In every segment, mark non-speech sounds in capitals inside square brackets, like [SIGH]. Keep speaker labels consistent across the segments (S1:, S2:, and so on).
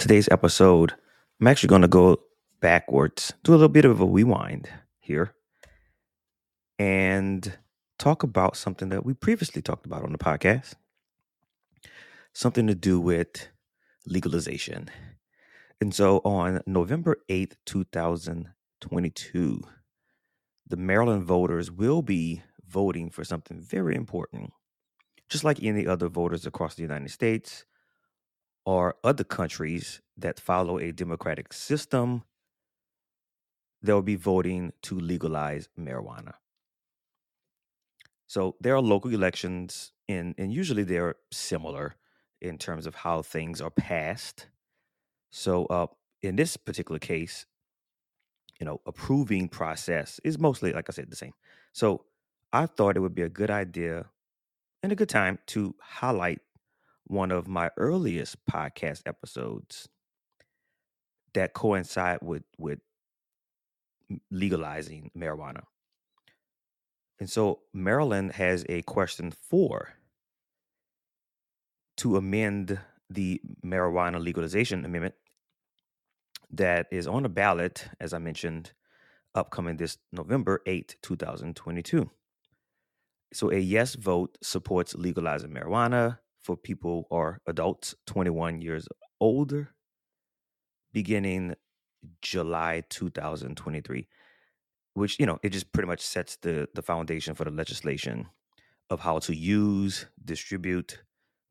S1: today's episode, I'm actually going to go backwards, do a little bit of a rewind here, and talk about something that we previously talked about on the podcast. Something to do with legalization. And so on November 8th, 2022, the Maryland voters will be voting for something very important. Just like any other voters across the United States or other countries that follow a democratic system, they'll be voting to legalize marijuana. So there are local elections, and, and usually they're similar in terms of how things are passed. So uh, in this particular case, you know, approving process is mostly, like I said, the same. So I thought it would be a good idea and a good time to highlight one of my earliest podcast episodes that coincide with with legalizing marijuana. And so Maryland has a question four to amend the marijuana legalization amendment that is on the ballot, as I mentioned, upcoming this November 8, 2022. So a yes vote supports legalizing marijuana for people or adults 21 years older beginning July 2023 which you know it just pretty much sets the the foundation for the legislation of how to use distribute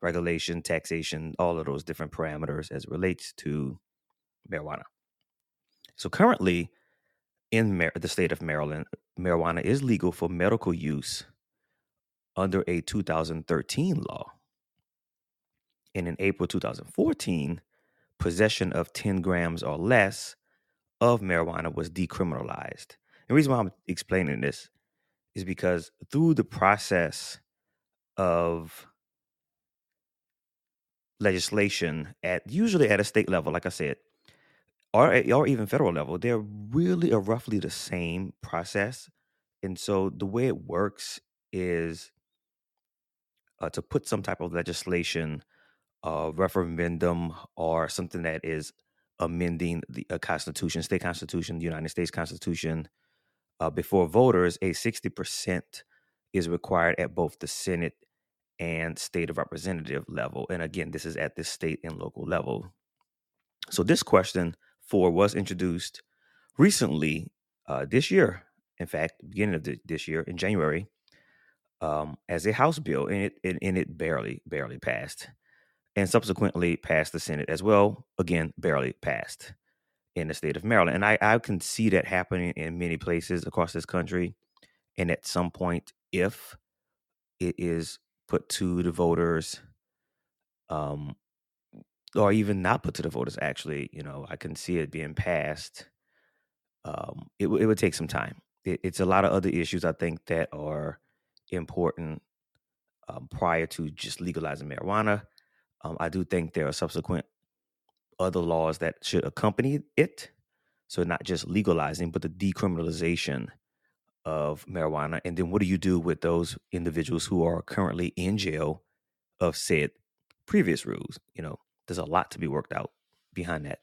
S1: regulation taxation all of those different parameters as it relates to marijuana so currently in Mar- the state of Maryland marijuana is legal for medical use under a 2013 law. And in April 2014, possession of 10 grams or less of marijuana was decriminalized. The reason why I'm explaining this is because through the process of legislation at usually at a state level, like I said, or or even federal level, they're really a roughly the same process. And so the way it works is uh, to put some type of legislation, uh, referendum, or something that is amending the uh, Constitution, state Constitution, the United States Constitution, uh, before voters, a 60% is required at both the Senate and state of representative level. And again, this is at the state and local level. So this question four was introduced recently uh, this year. In fact, beginning of the, this year in January, um, as a House bill, and it, and, and it barely barely passed, and subsequently passed the Senate as well. Again, barely passed in the state of Maryland, and I, I can see that happening in many places across this country. And at some point, if it is put to the voters, um, or even not put to the voters, actually, you know, I can see it being passed. Um, it, it would take some time. It, it's a lot of other issues I think that are important um, prior to just legalizing marijuana. Um, I do think there are subsequent other laws that should accompany it. So not just legalizing, but the decriminalization of marijuana. And then what do you do with those individuals who are currently in jail of said previous rules? You know, there's a lot to be worked out behind that.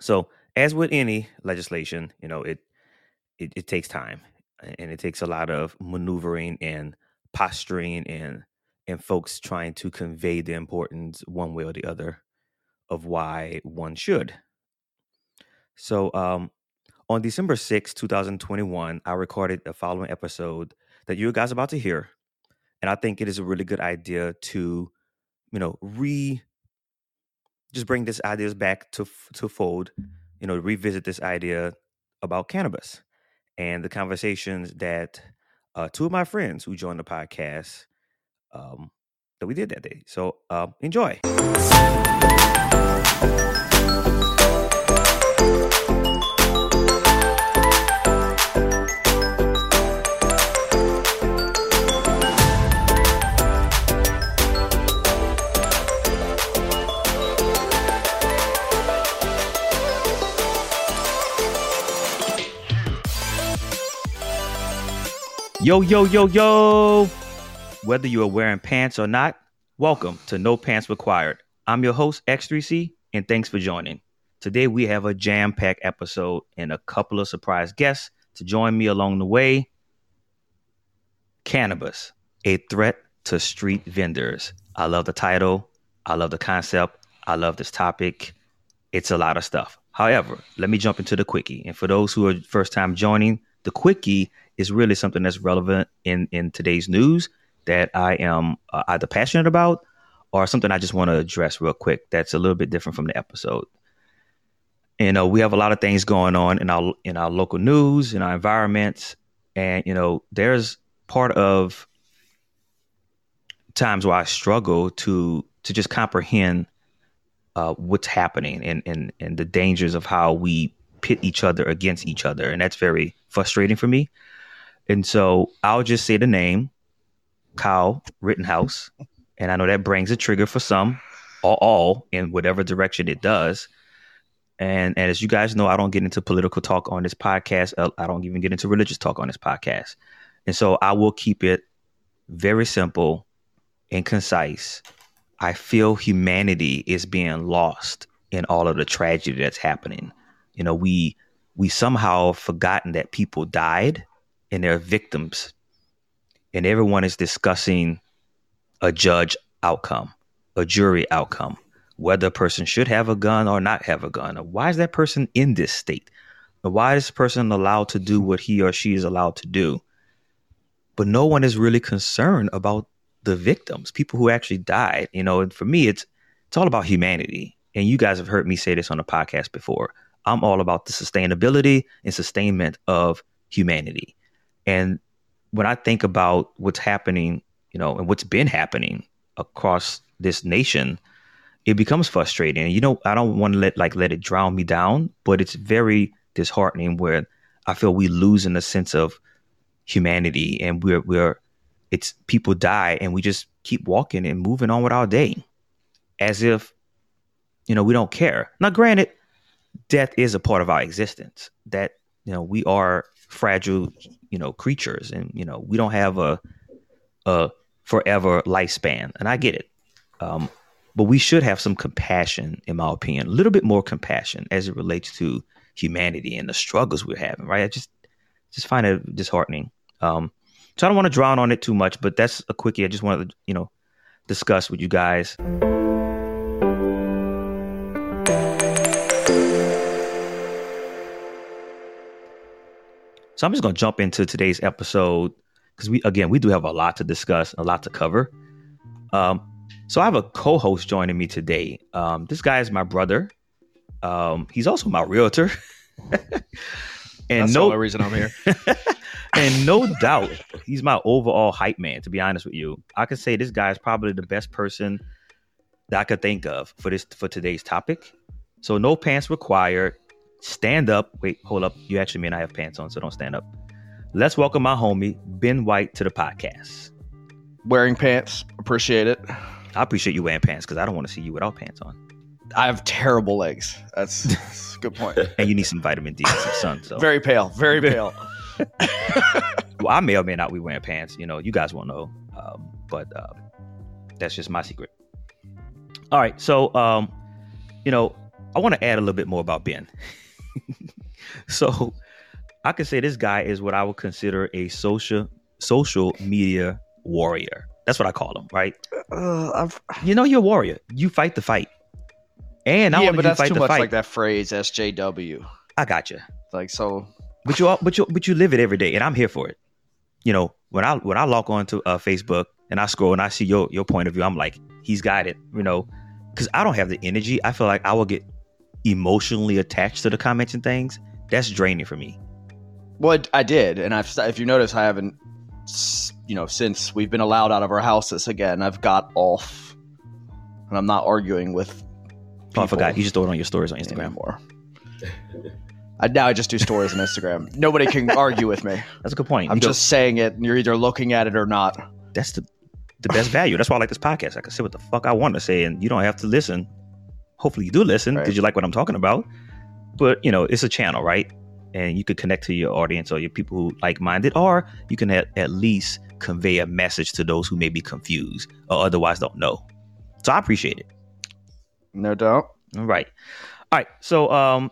S1: So as with any legislation, you know, it it, it takes time and it takes a lot of maneuvering and posturing and and folks trying to convey the importance one way or the other of why one should. So um on December 6, 2021, I recorded the following episode that you guys about to hear. And I think it is a really good idea to, you know, re just bring this ideas back to to fold, you know, revisit this idea about cannabis and the conversations that uh, two of my friends who joined the podcast um, that we did that day. So uh, enjoy. Yo, yo, yo, yo. Whether you are wearing pants or not, welcome to No Pants Required. I'm your host, X3C, and thanks for joining. Today we have a jam-packed episode and a couple of surprise guests to join me along the way. Cannabis, a threat to street vendors. I love the title. I love the concept. I love this topic. It's a lot of stuff. However, let me jump into the quickie. And for those who are first time joining, the quickie is really something that's relevant in in today's news that I am uh, either passionate about or something I just want to address real quick. That's a little bit different from the episode. You know, we have a lot of things going on in our in our local news, in our environments, and you know, there's part of times where I struggle to to just comprehend uh, what's happening and, and and the dangers of how we pit each other against each other, and that's very frustrating for me. And so I'll just say the name, Kyle Rittenhouse, and I know that brings a trigger for some, or all in whatever direction it does. And, and as you guys know, I don't get into political talk on this podcast. Uh, I don't even get into religious talk on this podcast. And so I will keep it very simple and concise. I feel humanity is being lost in all of the tragedy that's happening. You know, we we somehow forgotten that people died and they're victims. And everyone is discussing a judge outcome, a jury outcome, whether a person should have a gun or not have a gun. Why is that person in this state? Why is this person allowed to do what he or she is allowed to do? But no one is really concerned about the victims, people who actually died. You know, and for me, it's it's all about humanity. And you guys have heard me say this on the podcast before. I'm all about the sustainability and sustainment of humanity. And when I think about what's happening, you know, and what's been happening across this nation, it becomes frustrating. And you know, I don't want to let like let it drown me down, but it's very disheartening where I feel we lose in a sense of humanity and we're we're it's people die and we just keep walking and moving on with our day as if you know we don't care. Now granted, death is a part of our existence. That you know we are fragile, you know, creatures, and you know we don't have a a forever lifespan, and I get it. Um, but we should have some compassion, in my opinion, a little bit more compassion as it relates to humanity and the struggles we're having. Right? I just just find it disheartening. Um, so I don't want to drown on it too much, but that's a quickie. I just wanted to, you know, discuss with you guys. So I'm just going to jump into today's episode because we, again, we do have a lot to discuss, a lot to cover. Um, so I have a co-host joining me today. Um, this guy is my brother. Um, he's also my realtor. [LAUGHS]
S2: and That's no, reason I'm here. [LAUGHS]
S1: and no doubt, he's my overall hype man. To be honest with you, I can say this guy is probably the best person that I could think of for this for today's topic. So no pants required stand up. Wait, hold up. You actually may not have pants on, so don't stand up. Let's welcome my homie, Ben White, to the podcast.
S2: Wearing pants. Appreciate it.
S1: I appreciate you wearing pants because I don't want to see you without pants on.
S2: I have terrible legs. That's, [LAUGHS] that's a good point.
S1: and you need some vitamin D and some sun. So
S2: very pale, very [LAUGHS] pale.
S1: well, I may or may not be wearing pants. You know, you guys won't know, um, but uh, that's just my secret. All right, so um, you know, I want to add a little bit more about Ben. [LAUGHS] so I could say this guy is what I would consider a social social media warrior. That's what I call him, right? Uh, you know, you're a warrior. You fight the fight,
S2: and yeah, but that's too much fight, like that phrase SJW.
S1: I got you.
S2: Like so,
S1: but you but you but you live it every day, and I'm here for it. You know, when I when I log on to uh, Facebook and I scroll and I see your your point of view, I'm like, he's got it. You know, because I don't have the energy. I feel like I will get emotionally attached to the comments and things, that's draining for me.
S2: Well, I did, and I've if you notice, I haven't, you know, since we've been allowed out of our houses again, I've got off, and I'm not arguing with.
S1: Oh, I forgot. You just throw it on your stories on Instagram. Anymore.
S2: I, now I just do stories on Instagram. Nobody can argue with me.
S1: That's a good point.
S2: I'm you just saying it, and you're either looking at it or not.
S1: That's the the best value. That's why I like this podcast. I can say what the fuck I want to say, and you don't have to listen hopefully you do listen because right. you like what I'm talking about. But you know, it's a channel, right? And you could connect to your audience or your people who like minded, or you can at, at least convey a message to those who may be confused or otherwise don't know. So I appreciate it.
S2: No doubt.
S1: All right. All right. So, um,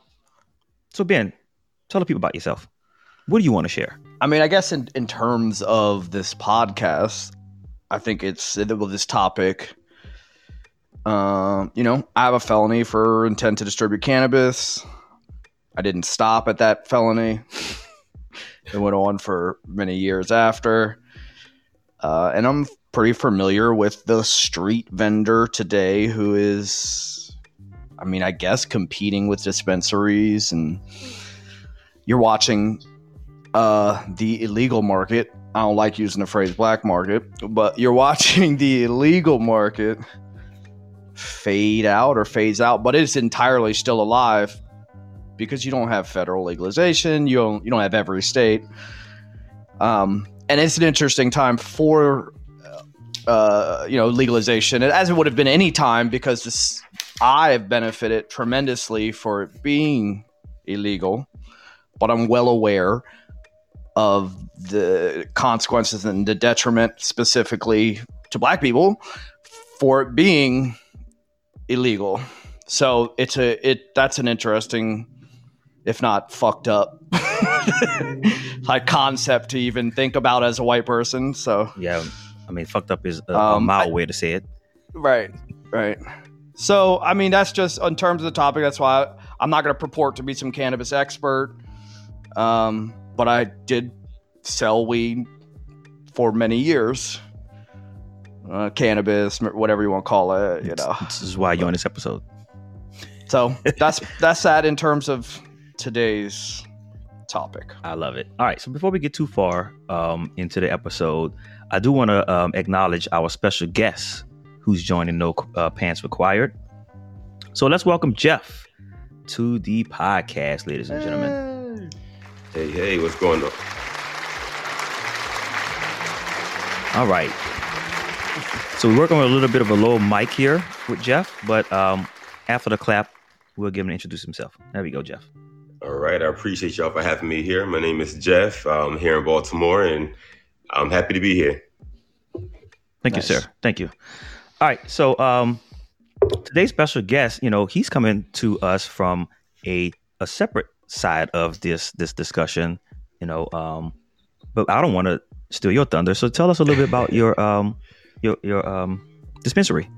S1: so Ben, tell the people about yourself. What do you want to share?
S2: I mean, I guess in, in terms of this podcast, I think it's with this topic. Um, you know, I have a felony for intent to distribute cannabis. I didn't stop at that felony. [LAUGHS] it went on for many years after. Uh, and I'm pretty familiar with the street vendor today who is, I mean, I guess competing with dispensaries. And you're watching uh, the illegal market. I don't like using the phrase black market, but you're [LAUGHS] watching the illegal market fade out or phase out, but it's entirely still alive because you don't have federal legalization. You don't you don't have every state. Um, and it's an interesting time for uh, you know legalization, as it would have been any time because this I have benefited tremendously for it being illegal, but I'm well aware of the consequences and the detriment specifically to black people for it being illegal. So it's a it that's an interesting, if not fucked up, [LAUGHS] like concept to even think about as a white person. So
S1: yeah, I mean, fucked up is a, um, a mild I, way to say it.
S2: Right, right. So I mean, that's just in terms of the topic. That's why I, am not going to purport to be some cannabis expert. Um, but I did sell weed for many years. Uh, cannabis, whatever you want to call it, you know.
S1: This is why you're on this episode.
S2: So [LAUGHS] that's that's that in terms of today's topic.
S1: I love it. All right, so before we get too far um, into the episode, I do want to um, acknowledge our special guest who's joining No uh, Pants Required. So let's welcome Jeff to the podcast, ladies and gentlemen.
S3: Hey, hey, what's going on?
S1: All right. So we're working with a little bit of a low mic here with Jeff, but um, after the clap, we'll give him to introduce himself. There we go, Jeff.
S3: All right. I appreciate y'all for having me here. My name is Jeff. I'm here in Baltimore, and I'm happy to be here.
S1: Thank nice. you, sir. Thank you. All right. So um, today's special guest, you know, he's coming to us from a a separate side of this this discussion. You know, um, but I don't want to steal your thunder. So tell us a little bit about your um your your um dispensary.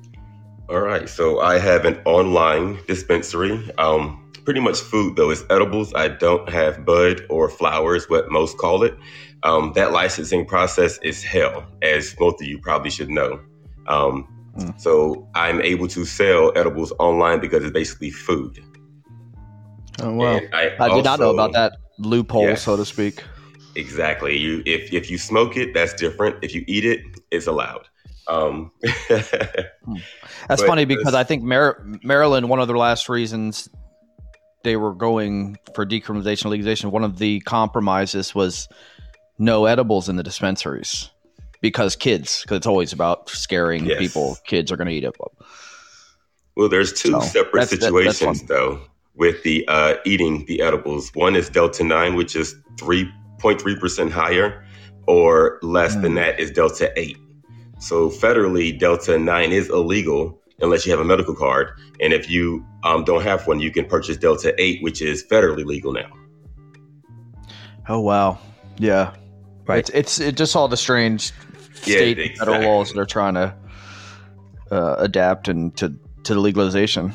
S3: All right. So I have an online dispensary. Um pretty much food though. It's edibles. I don't have bud or flowers, what most call it. Um, that licensing process is hell, as most of you probably should know. Um, mm. So I'm able to sell edibles online because it's basically food.
S2: Oh wow! I, I, did not know about that loophole, yes. so to speak.
S3: Exactly. You if if you smoke it, that's different. If you eat it, it's allowed. Um,
S2: hmm. that's [LAUGHS] funny because I think Mar- Maryland, one of the last reasons they were going for decriminalization legalization, one of the compromises was no edibles in the dispensaries because kids, because it's always about scaring yes. people. Kids are going to eat it.
S3: Well, there's two so separate that's, situations that, though with the uh, eating the edibles. One is Delta 9, which is three 0.3% higher or less mm. than that is Delta 8. So federally, Delta 9 is illegal unless you have a medical card. And if you um, don't have one, you can purchase Delta 8, which is federally legal now.
S2: Oh, wow. Yeah. Right. It's, it's it just all the strange state yeah, exactly. federal laws that are trying to uh, adapt and to, to the legalization.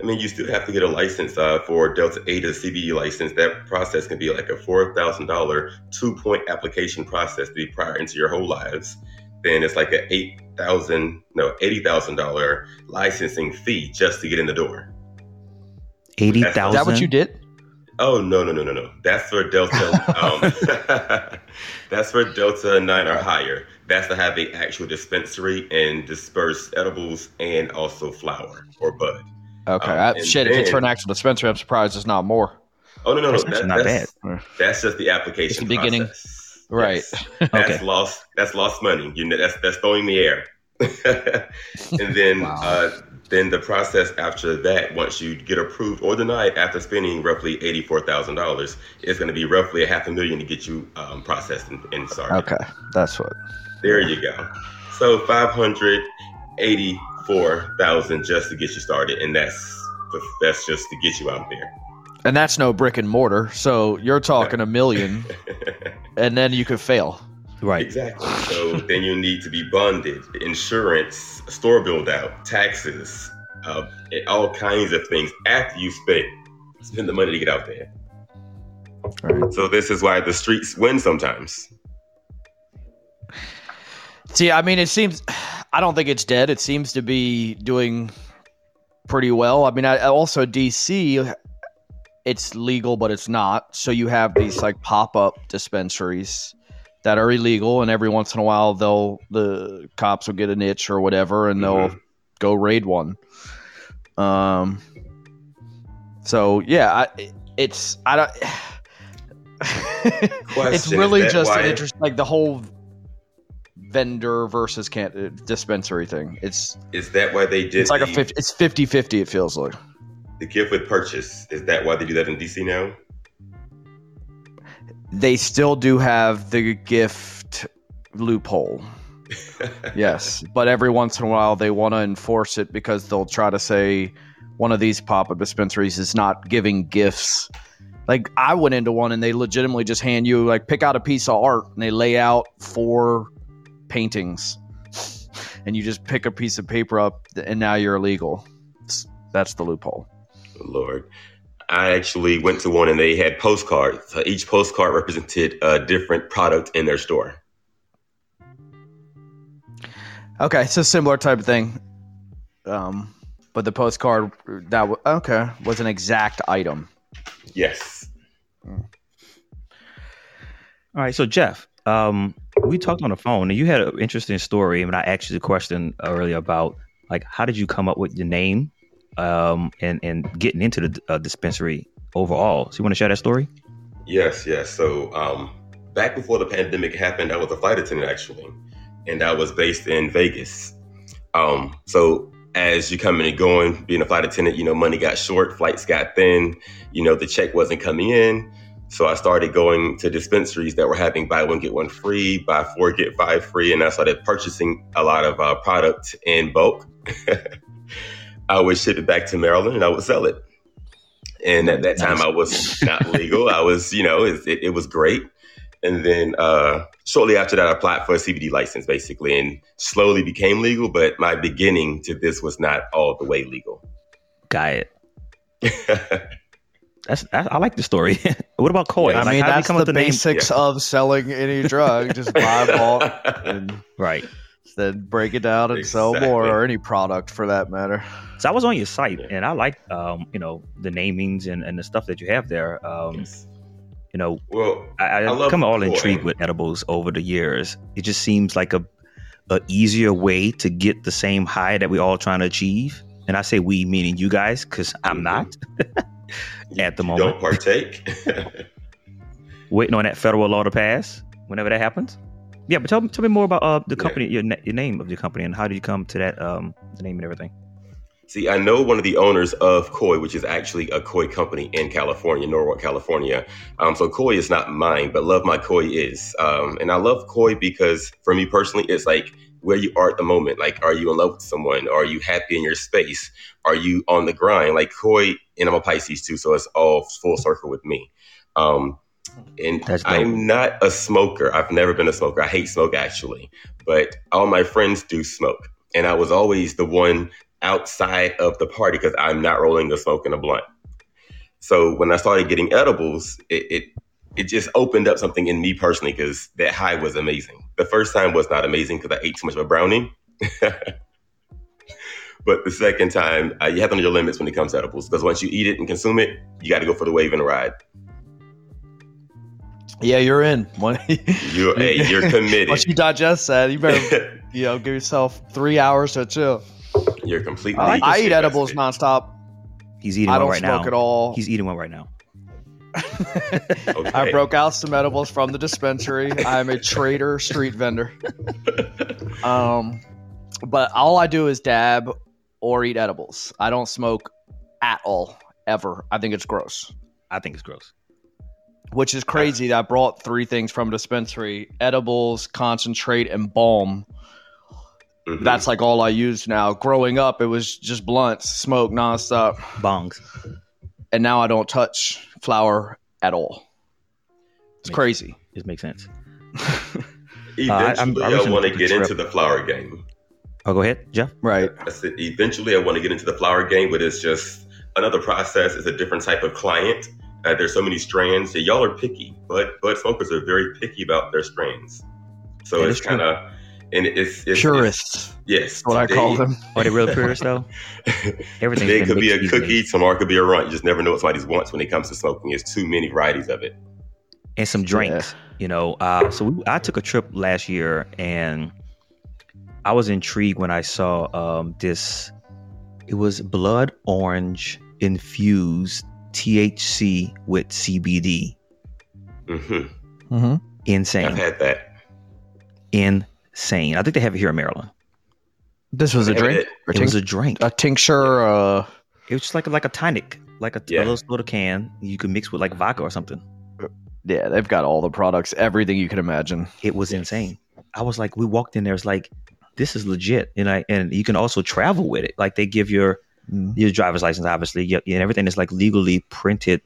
S3: I mean, you still have to get a license uh, for Delta 8 a CBD license. That process can be like a $4,000 two point application process to be prior into your whole lives. Then it's like a 8,000, no, $80,000 licensing fee just to get in the door.
S1: 80,000?
S2: Is that what you did?
S3: Oh, no, no, no, no, no. That's for Delta. um, [LAUGHS] [LAUGHS] that's for Delta 9 or higher. That's to have the actual dispensary and disperse edibles and also flower or bud.
S2: Okay, um, I, shit. Then, if it's for an actual dispensary, I'm surprised it's not more.
S3: Oh no, no, no. That, not that's, bad. That's just the application. It's the beginning,
S2: process. Right?
S3: Yes. [LAUGHS] that's okay. lost. That's lost money. You know, that's that's throwing the air. [LAUGHS] and then, wow. uh, then the process after that, once you get approved or denied after spending roughly eighty-four thousand dollars, is going to be roughly a half a million to get you um, processed and, and started.
S2: Okay, that's what.
S3: There you go. So five hundred eighty four thousand just to get you started, and that's that's just to get you out there.
S2: And that's no brick and mortar. So you're talking a million, [LAUGHS] and then you could fail.
S1: Right.
S3: Exactly. So then you need to be bonded, insurance, store build out, taxes, uh, all kinds of things after you spend spend the money to get out there. Right. So this is why the streets win sometimes.
S2: See, I mean, it seems. I don't think it's dead. It seems to be doing pretty well. I mean, I, also DC, it's legal, but it's not. So you have these like pop up dispensaries that are illegal, and every once in a while, they'll the cops will get an itch or whatever, and they'll mm-hmm. go raid one. Um. So yeah, I, it's I don't. [LAUGHS] it's really just an interest like the whole vendor versus can uh, dispensary thing. It's
S3: is that why they did?
S2: It's like the, a 50, it's 50-50, It feels like
S3: the gift with purchase. Is that why they do that in DC now?
S2: They still do have the gift loophole. [LAUGHS] yes, but every once in a while they want to enforce it because they'll try to say one of these pop-up dispensaries is not giving gifts. Like I went into one and they legitimately just hand you like pick out a piece of art and they lay out four paintings and you just pick a piece of paper up and now you're illegal. That's the loophole.
S3: Lord. I actually went to one and they had postcards. each postcard represented a different product in their store.
S2: Okay, so similar type of thing. Um, but the postcard that w- okay was an exact item.
S3: Yes.
S1: All right, so Jeff, um, we talked on the phone, and you had an interesting story. I mean, I asked you the question earlier about like how did you come up with your name, um, and and getting into the uh, dispensary overall. So you want to share that story?
S3: Yes, yes. So um, back before the pandemic happened, I was a flight attendant actually, and I was based in Vegas. Um, so as you coming and going, being a flight attendant, you know, money got short, flights got thin, you know, the check wasn't coming in. So I started going to dispensaries that were having buy one, get one free, buy four, get five free. And I started purchasing a lot of uh, product in bulk. [LAUGHS] I would ship it back to Maryland and I would sell it. And at that time, I was not legal. I was, you know, it, it, it was great. And then uh, shortly after that, I applied for a CBD license, basically, and slowly became legal. But my beginning to this was not all the way legal.
S1: Got it. [LAUGHS] That's, that's, I like the story. [LAUGHS] what about koi?
S2: Yeah, I mean, that's the, the basics yeah. of selling any drug. Just buy bulk and [LAUGHS]
S1: right,
S2: then break it down and exactly. sell more, or any product for that matter.
S1: So I was on your site, and I like, um, you know, the namings and, and the stuff that you have there. Um, yes. You know, well, I, I, I become all intrigued with edibles over the years. It just seems like a a easier way to get the same high that we're all trying to achieve. And I say we, meaning you guys, because I'm mm-hmm. not. [LAUGHS] at the moment.
S3: Don't partake. [LAUGHS]
S1: Waiting on that federal law to pass whenever that happens. Yeah, but tell, tell me more about uh, the company, yeah. your, your name of your company, and how did you come to that, um, the name and everything?
S3: See, I know one of the owners of Koi, which is actually a Koi company in California, Norwalk, California. Um, so Koi is not mine, but Love My Koi is. Um, and I love Koi because for me personally, it's like where you are at the moment. Like, are you in love with someone? Are you happy in your space? Are you on the grind? Like Koi, and I'm a Pisces too, so it's all full circle with me. Um, and I'm not a smoker. I've never been a smoker. I hate smoke actually, but all my friends do smoke, and I was always the one outside of the party because I'm not rolling a smoke in a blunt. So when I started getting edibles, it, it it just opened up something in me personally because that high was amazing. The first time was not amazing because I ate too much of a brownie. [LAUGHS] but the second time, uh, you have to know your limits when it comes to edibles because once you eat it and consume it, you got to go for the wave and the ride.
S2: Yeah, you're in.
S3: you're, hey, you're committed.
S2: Once you digest that, you better [LAUGHS] you know give yourself three hours to chill.
S3: You're completely.
S2: I, I eat edibles nonstop.
S1: He's eating I one right now. Don't smoke at all. He's eating one right now
S2: okay. I broke out some edibles from the dispensary. I'm a traitor, street vendor. [LAUGHS] Um, but all I do is dab or eat edibles. I don't smoke at all, ever. I think it's gross.
S1: I think it's gross.
S2: Which is crazy that I brought three things from dispensary edibles, concentrate, and balm. Mm-hmm. That's like all I use now. Growing up, it was just blunts, smoke nonstop,
S1: bongs,
S2: and now I don't touch flower at all. It's makes, crazy.
S1: It makes sense.
S3: eventually, [LAUGHS] uh, I, I, I want to get into the flower game.
S1: Oh, go ahead, Jeff.
S2: Right.
S3: I said eventually I want to get into the flower game, but it's just another process. It's a different type of client. Uh, there's so many strands. Y'all are picky, but but smokers are very picky about their strains. So that it's kind of and it's, it's
S2: purists.
S3: It's, yes,
S2: what I call them. [LAUGHS]
S1: Are they real purists though? [LAUGHS]
S3: Everything. They could be a cookie. Tomorrow could be a runt. You just never know what somebody wants when it comes to smoking. There's too many varieties of it.
S1: And some drinks. Yeah. You know, uh, so we, I took a trip last year and I was intrigued when I saw um, this. It was blood orange infused THC with CBD.
S3: Mm-hmm. Mm-hmm.
S1: Insane.
S3: I've had that.
S1: Insane. I think they have it here in Maryland.
S2: This was a drink.
S1: It, it was a drink.
S2: A tincture. Uh...
S1: It was just like like a tonic, like a, yeah. a little, little can you could mix with like vodka or something.
S2: Yeah, they've got all the products, everything you can imagine.
S1: It was insane. I was like, we walked in there, it's like, this is legit, and I and you can also travel with it. Like they give your mm. your driver's license, obviously, and everything is like legally printed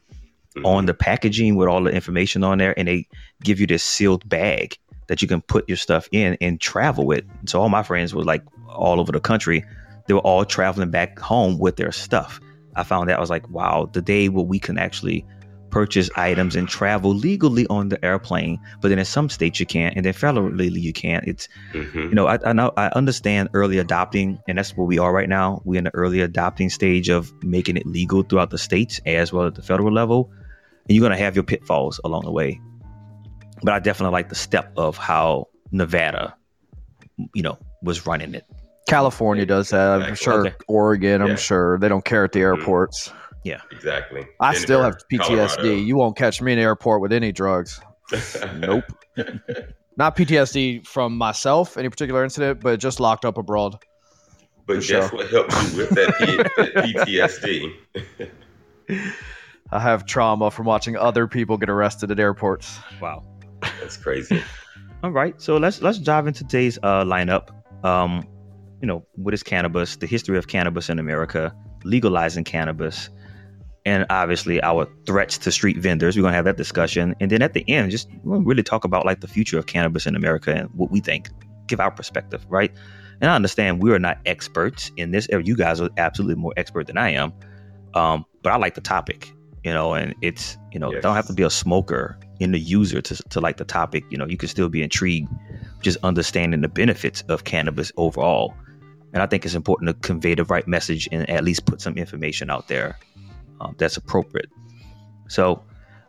S1: mm-hmm. on the packaging with all the information on there, and they give you this sealed bag that you can put your stuff in and travel with. So all my friends were like all over the country. They were all traveling back home with their stuff. I found that I was like, wow, the day where we can actually purchase items and travel legally on the airplane. But then in some states you can't, and then federally you can't. It's mm-hmm. you know I, I, know I understand early adopting, and that's where we are right now. We're in the early adopting stage of making it legal throughout the states as well at the federal level, and you're gonna have your pitfalls along the way. But I definitely like the step of how Nevada, you know, was running it.
S2: California does that. I'm sure okay. Oregon. I'm sure they don't care at the mm-hmm. airports. Mm-hmm.
S1: Yeah,
S3: exactly.
S2: I still have PTSD. Colorado. You won't catch me in the airport with any drugs. [LAUGHS] nope. Not PTSD from myself, any particular incident, but just locked up abroad.
S3: But guess sure. what helped you with that, P- [LAUGHS] that
S2: PTSD? [LAUGHS] I have trauma from watching other people get arrested at airports.
S1: Wow,
S3: that's crazy.
S1: All right, so let's let's dive into today's uh, lineup. Um, you know, what is cannabis? The history of cannabis in America, legalizing cannabis, and obviously our threats to street vendors. We're gonna have that discussion, and then at the end, just really talk about like the future of cannabis in America and what we think, give our perspective, right? And I understand we are not experts in this area. You guys are absolutely more expert than I am, um, but I like the topic, you know, and it's you know yes. don't have to be a smoker in the user to to like the topic. You know, you can still be intrigued, just understanding the benefits of cannabis overall. And I think it's important to convey the right message and at least put some information out there um, that's appropriate. So,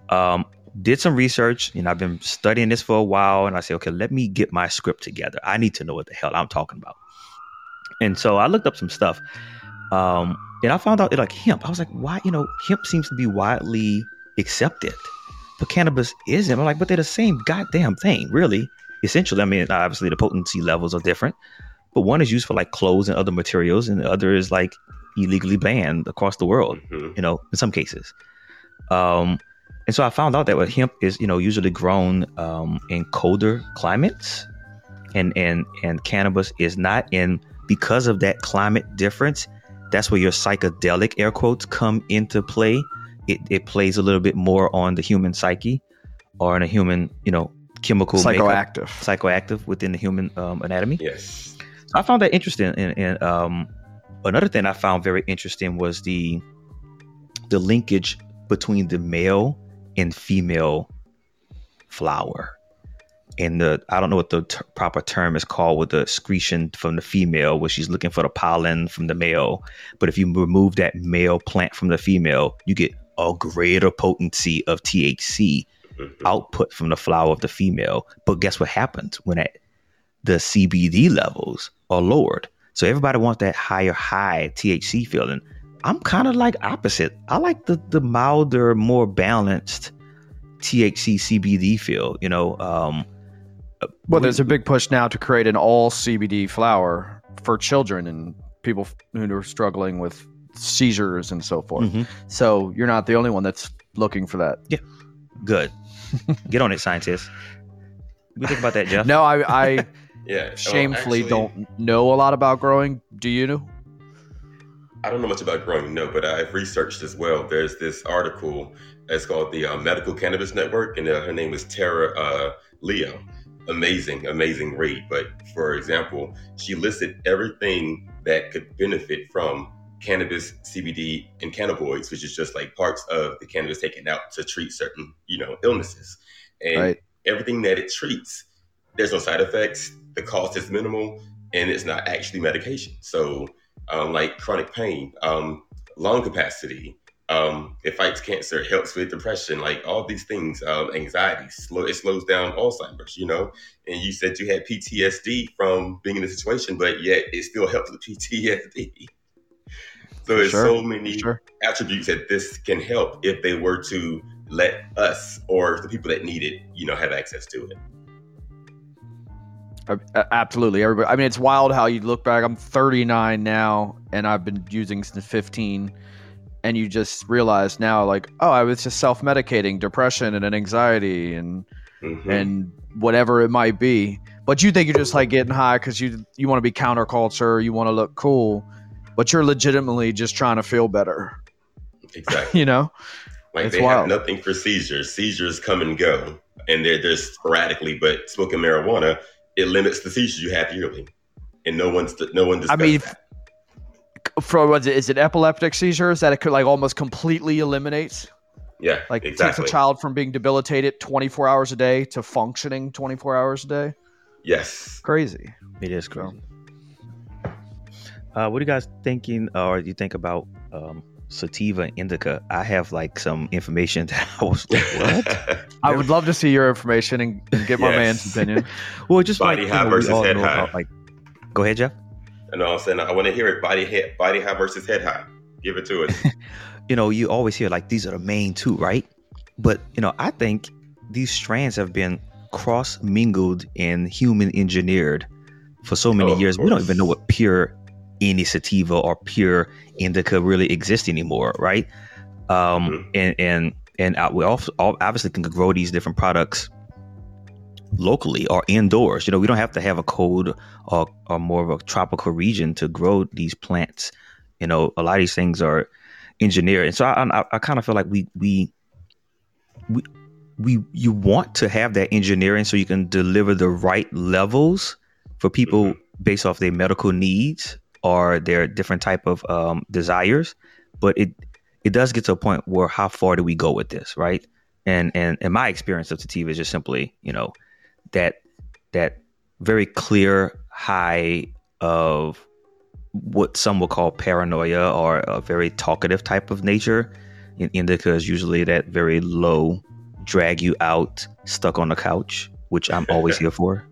S1: um, did some research. Know, I've been studying this for a while, and I said, okay, let me get my script together. I need to know what the hell I'm talking about. And so I looked up some stuff, um, and I found out it like hemp. I was like, why? You know, hemp seems to be widely accepted, but cannabis isn't. I'm like, but they're the same goddamn thing, really. Essentially, I mean, obviously the potency levels are different, but one is used for like clothes and other materials, and the other is like illegally banned across the world. Mm-hmm. You know, in some cases. Um, and so I found out that what hemp is, you know, usually grown um, in colder climates, and and and cannabis is not in because of that climate difference. That's where your psychedelic air quotes come into play. It, it plays a little bit more on the human psyche or in a human, you know, chemical
S2: psychoactive, makeup,
S1: psychoactive within the human um, anatomy.
S3: Yes,
S1: I found that interesting, and, and um, another thing I found very interesting was the the linkage between the male and female flower. And the I don't know what the t- proper term is called with the excretion from the female, where she's looking for the pollen from the male. But if you remove that male plant from the female, you get a greater potency of THC mm-hmm. output from the flower of the female. But guess what happens when the CBD levels are lowered? So everybody wants that higher high THC feeling. I'm kind of like opposite. I like the the milder, more balanced THC CBD feel. You know. Um,
S2: well, there's a big push now to create an all CBD flower for children and people who are struggling with seizures and so forth. Mm-hmm. So you're not the only one that's looking for that.
S1: Yeah. Good. Get on it, scientists. We think about that, Jeff? [LAUGHS]
S2: no, I, I
S3: Yeah.
S2: Shamefully, actually, don't know a lot about growing. Do you know?
S3: I don't know much about growing, no, but I've researched as well. There's this article. It's called the uh, Medical Cannabis Network, and uh, her name is Tara uh, Leo. Amazing, amazing read. But for example, she listed everything that could benefit from cannabis, CBD, and cannabinoids, which is just like parts of the cannabis taken out to treat certain, you know, illnesses. And right. everything that it treats, there's no side effects. The cost is minimal, and it's not actually medication. So um, like chronic pain, um, lung capacity. Um, it fights cancer, helps with depression, like all these things, um, anxiety. Slow, it slows down Alzheimer's, you know. And you said you had PTSD from being in a situation, but yet it still helps with [LAUGHS] PTSD. So there's sure. so many sure. attributes that this can help if they were to let us or the people that need it, you know, have access to it.
S2: Absolutely, everybody. I mean, it's wild how you look back. I'm 39 now, and I've been using since 15, and you just realize now, like, oh, I was just self medicating depression and anxiety and mm-hmm. and whatever it might be. But you think you're just like getting high because you you want to be counterculture, you want to look cool, but you're legitimately just trying to feel better.
S3: Exactly. [LAUGHS]
S2: you know,
S3: like it's they wild. have nothing for seizures. Seizures come and go, and they're they're sporadically. But smoking marijuana it limits the seizures you have yearly, and no one's no one. I mean, that.
S2: for what is it, is it epileptic seizures that it could like almost completely eliminates?
S3: Yeah,
S2: like exactly. takes a child from being debilitated 24 hours a day to functioning 24 hours a day.
S3: Yes,
S2: crazy.
S1: It is crazy. Uh, what are you guys thinking, or do you think about um, sativa indica, I have like some information [LAUGHS] that I was like, what? [LAUGHS]
S2: I would love to see your information and, and get my yes. man's opinion. [LAUGHS]
S1: well, just body like, high know, versus head high. About, like, go ahead, Jeff.
S3: And all I'm saying, I want to hear it. Body head, body high versus head high. Give it to us.
S1: you know, you always hear like these are the main two, right? But you know, I think these strands have been cross mingled and human engineered for so many oh, years. We don't even know what pure any sativa or pure indica really exist anymore, right? Um, mm-hmm. And and and we also obviously can grow these different products locally or indoors. You know, we don't have to have a cold or, or more of a tropical region to grow these plants. You know, a lot of these things are engineered, and so I, I, I kind of feel like we we we we you want to have that engineering so you can deliver the right levels for people mm-hmm. based off their medical needs or their different type of um, desires. But it it does get to a point where how far do we go with this, right? And and and my experience of sativa is just simply, you know, that that very clear high of what some would call paranoia or a very talkative type of nature. In indica is usually that very low, drag you out, stuck on the couch, which I'm always [LAUGHS] here for.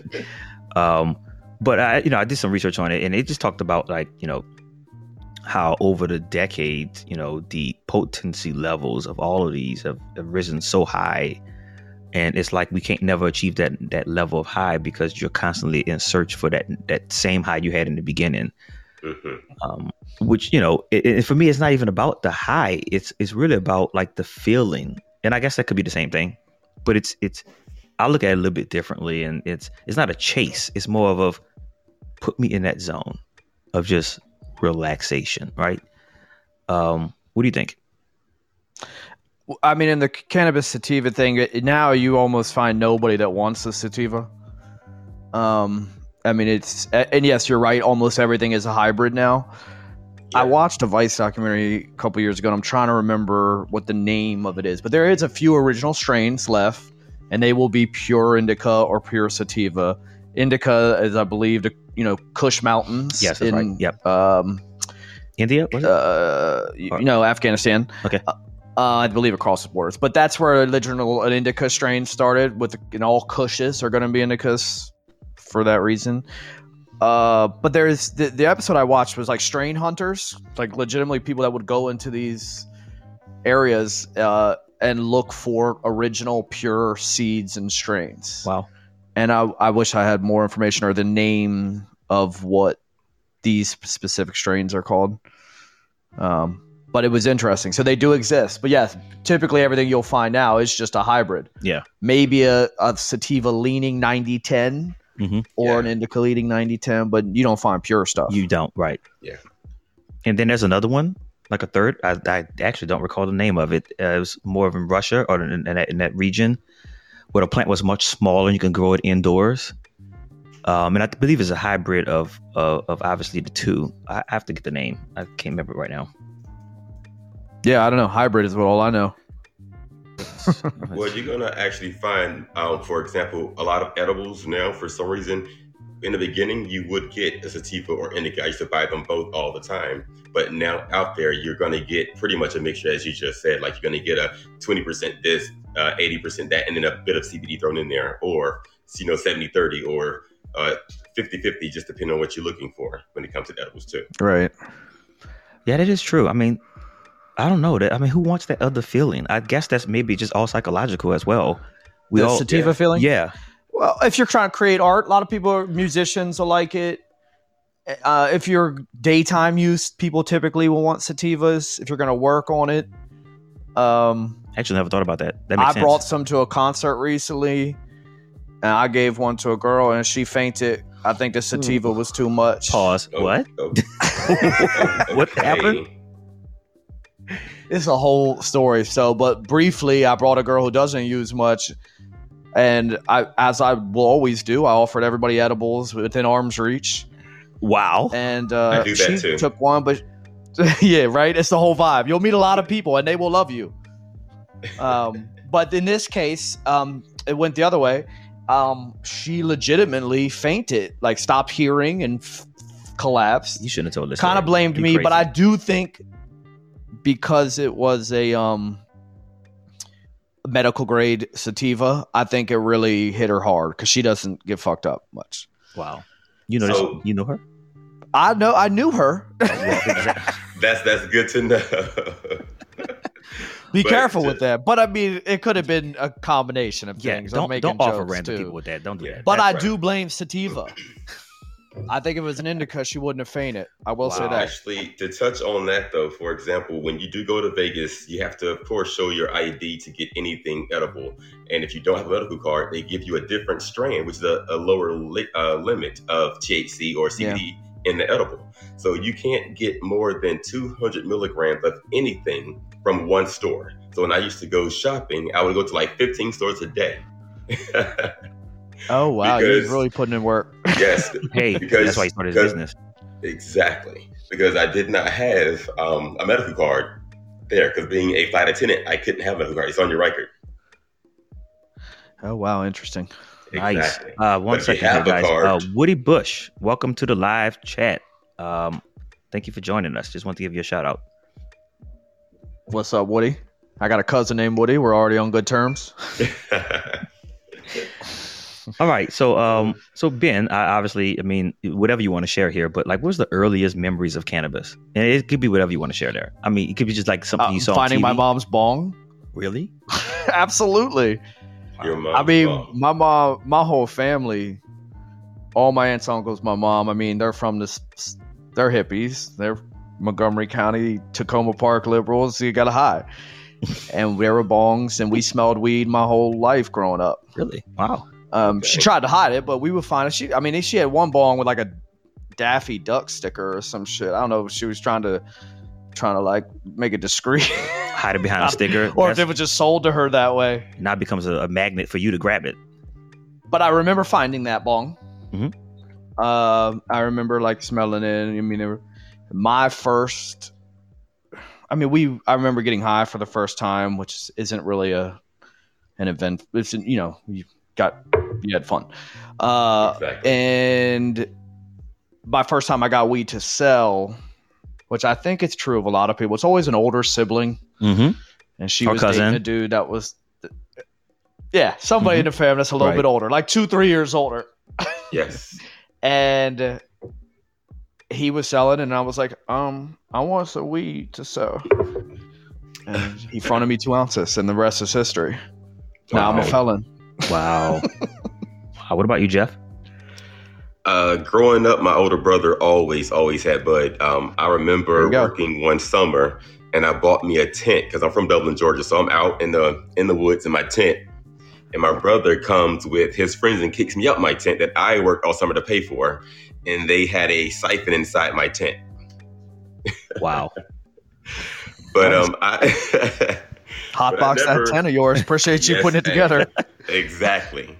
S1: [LAUGHS] um, but I, you know, I did some research on it, and it just talked about like, you know, how over the decades, you know, the potency levels of all of these have, have risen so high, and it's like we can't never achieve that that level of high because you're constantly in search for that that same high you had in the beginning. Mm-hmm. Um, which you know, it, it, for me, it's not even about the high. It's it's really about like the feeling, and I guess that could be the same thing, but it's it's I look at it a little bit differently, and it's it's not a chase. It's more of a put me in that zone of just relaxation, right? Um, what do you think?
S2: I mean, in the cannabis sativa thing, now you almost find nobody that wants the sativa. Um, I mean, it's and yes, you're right. Almost everything is a hybrid now. Yeah. I watched a Vice documentary a couple years ago, and I'm trying to remember what the name of it is, but there is a few original strains left, and they will be pure indica or pure sativa. Indica is, I believe, the you know Kush Mountains.
S1: Yes, in, right. Yep.
S2: Um,
S1: India.
S2: Uh, you, you know, Afghanistan.
S1: Okay.
S2: Uh, uh, I believe across the borders, but that's where original an indica strain started. With and all Kushes are going to be indicas for that reason. Uh, but there's the, the episode I watched was like strain hunters, like legitimately people that would go into these areas uh, and look for original pure seeds and strains.
S1: Wow
S2: and I, I wish I had more information or the name of what these specific strains are called. Um, but it was interesting. So they do exist. But yes, typically everything you'll find now is just a hybrid.
S1: Yeah.
S2: Maybe a, a sativa leaning 90 10 mm-hmm. or yeah. an indica leaning 90-10, but you don't find pure stuff.
S1: You don't, right?
S3: Yeah.
S1: And then there's another one, like a third. I, I actually don't recall the name of it. Uh, it was more of in Russia or in, in, that, in that region where the plant was much smaller and you can grow it indoors. Um, and I believe it's a hybrid of, of, of obviously the two. I, I have to get the name. I can't remember it right now.
S2: Yeah, I don't know. Hybrid is what all I know. [LAUGHS]
S3: well, you're gonna actually find, um, for example, a lot of edibles now. For some reason, in the beginning, you would get a sativa or indica. I used to buy them both all the time. But now out there, you're gonna get pretty much a mixture, as you just said. Like you're gonna get a 20% this, uh, 80% that, and then a bit of CBD thrown in there, or you know, 70-30, or uh, 50-50, just depending on what you're looking for when it comes to edibles too.
S2: Right.
S1: Yeah, that is true. I mean, I don't know that. I mean, who wants that other feeling? I guess that's maybe just all psychological as well.
S2: We the all sativa
S1: yeah.
S2: feeling.
S1: Yeah.
S2: Well, if you're trying to create art, a lot of people, are musicians, will like it. Uh, if you're daytime use, people typically will want sativas. If you're going to work on it, um,
S1: actually never thought about that. That
S2: I
S1: sense.
S2: brought some to a concert recently, and I gave one to a girl, and she fainted. I think the sativa Ooh. was too much.
S1: Pause. Oh, what? Oh. [LAUGHS] [LAUGHS] what happened?
S2: it's a whole story. So, but briefly, I brought a girl who doesn't use much, and I, as I will always do, I offered everybody edibles within arm's reach.
S1: Wow!
S2: And uh, she too. took one, but [LAUGHS] yeah, right. It's the whole vibe. You'll meet a lot of people, and they will love you. Um, but in this case, um, it went the other way. Um, she legitimately fainted, like stopped hearing and f- collapsed.
S1: You shouldn't have told this.
S2: Kind of blamed me, crazy. but I do think because it was a um medical grade sativa, I think it really hit her hard because she doesn't get fucked up much.
S1: Wow, you know so, this, you know her.
S2: I know I knew her. [LAUGHS]
S3: that's that's good to know.
S2: Be but careful with that. But I mean, it could have been a combination of yeah, things.
S1: Don't, make
S2: don't
S1: offer random
S2: too.
S1: people with that. Don't do that.
S2: But I right. do blame sativa. I think if it was an indica, she wouldn't have fainted. I will wow. say that.
S3: Actually, to touch on that though, for example, when you do go to Vegas, you have to, of course, show your ID to get anything edible. And if you don't have a medical card, they give you a different strain, which is a, a lower li- uh, limit of THC or CBD yeah. in the edible. So you can't get more than 200 milligrams of anything from one store. So when I used to go shopping, I would go to like 15 stores a day.
S2: Oh wow, because, you're really putting in work.
S3: Yes. [LAUGHS]
S1: hey, because that's why he started his business.
S3: Exactly. Because I did not have um, a medical card there. Because being a flight attendant, I couldn't have a medical card. It's on your record.
S2: Oh wow, interesting.
S1: Exactly. Nice. Uh, one second, here, guys. Uh, Woody Bush, welcome to the live chat. Um, thank you for joining us. Just want to give you a shout out.
S2: What's up, Woody? I got a cousin named Woody. We're already on good terms. [LAUGHS]
S1: All right. So, um, so Ben, I, obviously, I mean, whatever you want to share here, but like, what's the earliest memories of cannabis? And it could be whatever you want to share there. I mean, it could be just like something uh, you saw.
S2: Finding my mom's bong.
S1: Really? [LAUGHS]
S2: Absolutely. Your mom. I mean, bong. my mom, my whole family, all my aunts, uncles, my mom. I mean, they're from this. They're hippies. They're Montgomery County, Takoma Park liberals. So you got to high. [LAUGHS] and we were bongs, and we smelled weed my whole life growing up.
S1: Really? Wow.
S2: Um, okay. She tried to hide it, but we would find it. She, I mean, she had one bong with like a Daffy Duck sticker or some shit. I don't know if she was trying to trying to like make it discreet, [LAUGHS]
S1: hide it behind a sticker,
S2: or if it was just sold to her that way.
S1: Now it becomes a, a magnet for you to grab it.
S2: But I remember finding that bong.
S1: Mm-hmm.
S2: Uh, I remember like smelling it. I mean, it, my first. I mean, we. I remember getting high for the first time, which isn't really a an event. It's you know you got you had fun. Uh, exactly. And my first time I got weed to sell, which I think it's true of a lot of people. It's always an older sibling,
S1: mm-hmm.
S2: and she Our was cousin. dating a dude that was, yeah, somebody mm-hmm. in the family that's a little right. bit older, like two, three years older.
S3: yes. [LAUGHS]
S2: and he was selling, and I was like, um, I want some weed to sell. And he fronted me two ounces, and the rest is history. Now I'm a felon.
S1: Wow. wow. what about you, Jeff?
S3: Uh, growing up, my older brother always, always had bud. Um, I remember working one summer, and I bought me a tent because I'm from Dublin, Georgia. So I'm out in the in the woods in my tent, and my brother comes with his friends and kicks me out my tent that I worked all summer to pay for, and they had a siphon inside my tent.
S1: Wow. [LAUGHS]
S3: but um, I [LAUGHS]
S2: hotbox that tent of yours. Appreciate you [LAUGHS] yes, putting it together.
S3: exactly.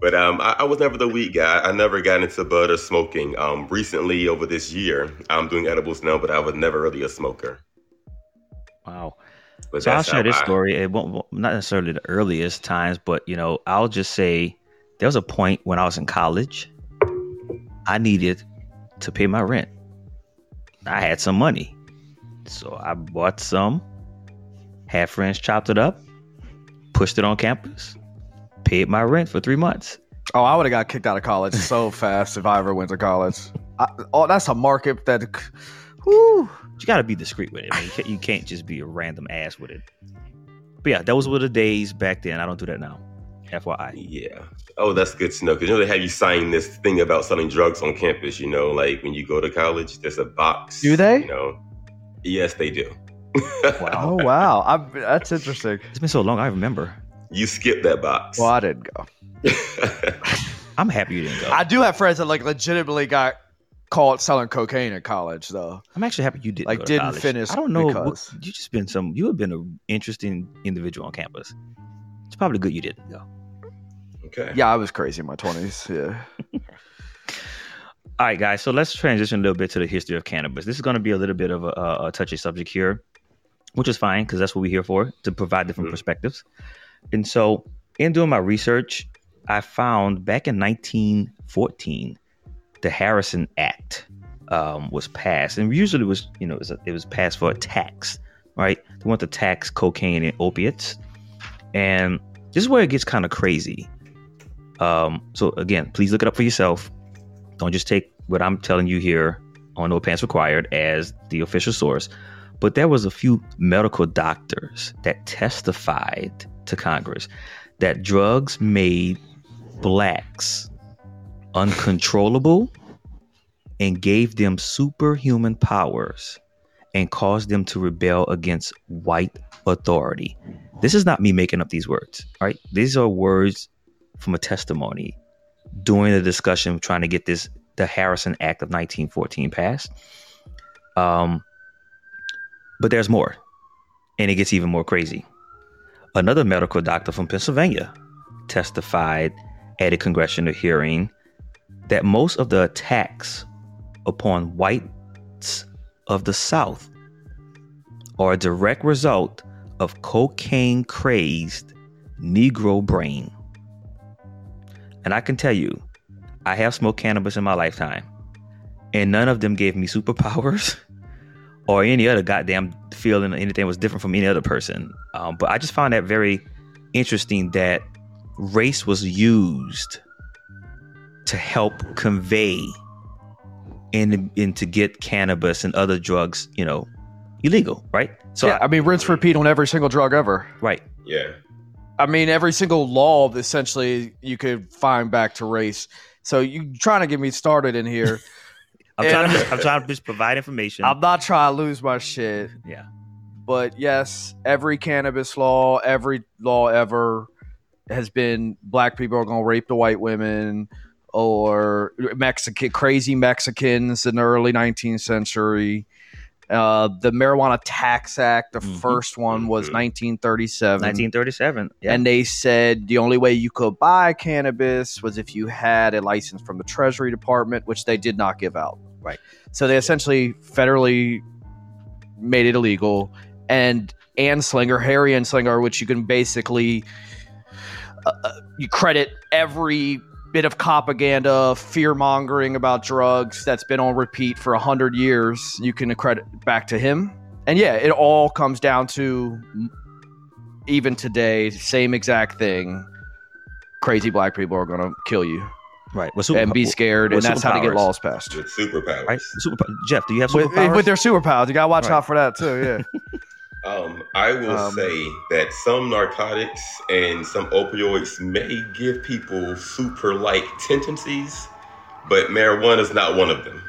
S3: But um, I, I, was never the weed guy. I never got into bud or smoking. Um, recently, over this year, I'm doing edibles now, but I was never really a smoker.
S1: Wow. But so I'll share this I, story. It won't not necessarily the earliest times, but you know, I'll just say there was a point when I was in college. I needed to pay my rent. I had some money, so I bought some. Had friends chopped it up, pushed it on campus, paid my rent for three months.
S2: Oh, I would have got kicked out of college so [LAUGHS] fast if I ever went to college. I, oh, that's a market that.
S1: Whew, you got to be discreet with it. Man. You, can't, you can't just be a random ass with it. But yeah, those were the days back then. I don't do that now. FYI.
S3: Yeah. Oh, that's good to know because you know they have you sign this thing about selling drugs on campus. You know, like when you go to college, there's a box.
S2: Do they?
S3: You know. Yes, they do.
S2: wow. [LAUGHS] Oh wow, I, that's interesting.
S1: It's been so long. I remember.
S3: You skipped that box.
S2: Well, I didn't go. [LAUGHS]
S1: I'm happy you didn't go.
S2: I do have friends that like legitimately got caught selling cocaine in college, though.
S1: I'm actually happy you didn't.
S2: Like, didn't
S1: college.
S2: finish.
S1: I don't know. What, you just been some. You have been an interesting individual on campus. It's probably good you didn't go.
S3: Okay.
S2: Yeah, I was crazy in my 20s. Yeah. [LAUGHS]
S1: All right, guys. So let's transition a little bit to the history of cannabis. This is going to be a little bit of a, a touchy subject here, which is fine because that's what we're here for to provide different mm-hmm. perspectives. And so, in doing my research, I found back in 1914, the Harrison Act um, was passed, and usually it was you know it was, a, it was passed for a tax, right? They want to tax cocaine and opiates, and this is where it gets kind of crazy. Um, so again, please look it up for yourself. Don't just take what I'm telling you here on No Pants Required as the official source. But there was a few medical doctors that testified to Congress that drugs made blacks uncontrollable and gave them superhuman powers and caused them to rebel against white authority. This is not me making up these words, right? These are words from a testimony during the discussion trying to get this the Harrison Act of 1914 passed. Um, but there's more, and it gets even more crazy. Another medical doctor from Pennsylvania testified at a congressional hearing that most of the attacks upon whites of the South are a direct result of cocaine crazed Negro brain. And I can tell you, I have smoked cannabis in my lifetime, and none of them gave me superpowers [LAUGHS] or any other goddamn feeling or anything was different from any other person. Um, but I just found that very interesting that race was used to help convey and, and to get cannabis and other drugs, you know, illegal, right?
S2: So yeah, I, I mean, rinse repeat on every single drug ever.
S1: Right.
S3: Yeah.
S2: I mean, every single law essentially you could find back to race. So you trying to get me started in here? [LAUGHS]
S1: I'm trying to. I'm trying to just provide information.
S2: I'm not trying to lose my shit.
S1: Yeah.
S2: But yes, every cannabis law, every law ever has been black people are going to rape the white women or Mexican crazy Mexicans in the early 19th century. Uh, the Marijuana Tax Act, the mm-hmm. first one was 1937.
S1: 1937.
S2: Yeah. And they said the only way you could buy cannabis was if you had a license from the Treasury Department, which they did not give out.
S1: Right.
S2: So they essentially federally made it illegal. And Anslinger, Harry Anslinger, which you can basically uh, uh you credit every bit of propaganda, fear mongering about drugs that's been on repeat for a hundred years, you can credit back to him. And yeah, it all comes down to even today, same exact thing. Crazy black people are going to kill you.
S1: Right.
S2: Well, super, and be scared, and that's how to get laws passed.
S3: With superpowers. Right.
S1: Super, Jeff, do you have eh, superpowers?
S2: With, with their superpowers. You got to watch right. out for that, too. Yeah. [LAUGHS]
S3: Um, I will um, say that some narcotics and some opioids may give people super like tendencies, but marijuana is not one of them.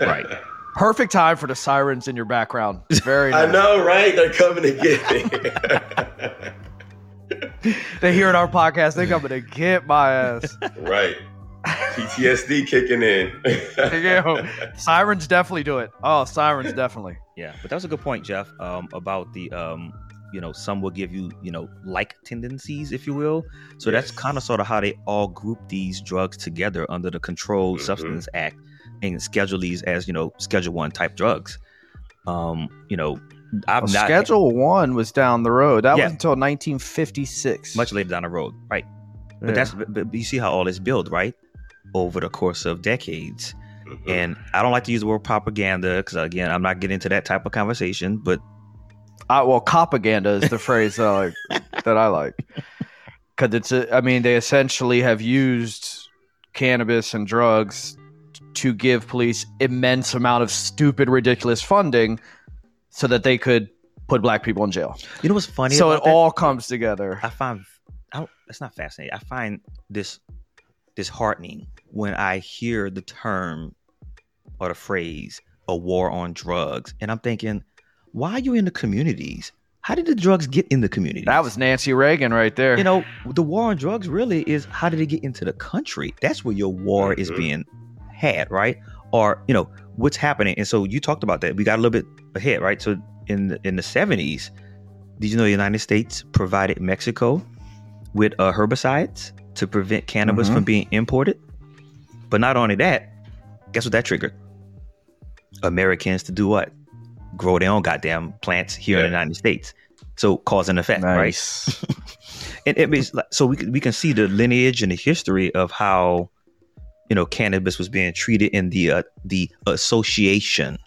S1: right. [LAUGHS]
S2: Perfect time for the sirens in your background. Very [LAUGHS] nice.
S3: I know, right? They're coming to get me. [LAUGHS]
S2: they hear in our podcast, they're coming to get my ass.
S3: Right. PTSD kicking in. [LAUGHS]
S2: sirens definitely do it. Oh, sirens definitely.
S1: Yeah, but that was a good point, Jeff, um, about the um, you know, some will give you, you know, like tendencies, if you will. So yes. that's kind of sort of how they all group these drugs together under the Controlled mm-hmm. Substance Act and schedule these as, you know, Schedule One type drugs. Um, you know,
S2: I've well, not Schedule One was down the road. That yeah. was until 1956.
S1: Much later down the road, right? But yeah. that's but you see how all this built, right? Over the course of decades. Mm-hmm. And I don't like to use the word propaganda because again, I'm not getting into that type of conversation. But
S2: I, well, propaganda is the phrase that I like, [LAUGHS] that I like because it's. A, I mean, they essentially have used cannabis and drugs to give police immense amount of stupid, ridiculous funding so that they could put black people in jail.
S1: You know what's funny?
S2: So it that? all comes together.
S1: I find I don't, it's not fascinating. I find this disheartening when I hear the term or the phrase "a war on drugs," and I'm thinking, why are you in the communities? How did the drugs get in the community?
S2: That was Nancy Reagan right there.
S1: You know, the war on drugs really is how did it get into the country? That's where your war mm-hmm. is being had, right? Or you know what's happening. And so you talked about that. We got a little bit ahead, right? So in the, in the 70s, did you know the United States provided Mexico with uh, herbicides to prevent cannabis mm-hmm. from being imported? But not only that, guess what that triggered? Americans to do what? Grow their own goddamn plants here yeah. in the United States. So cause and effect, nice. right? [LAUGHS] and it means so we can, we can see the lineage and the history of how you know cannabis was being treated in the uh, the association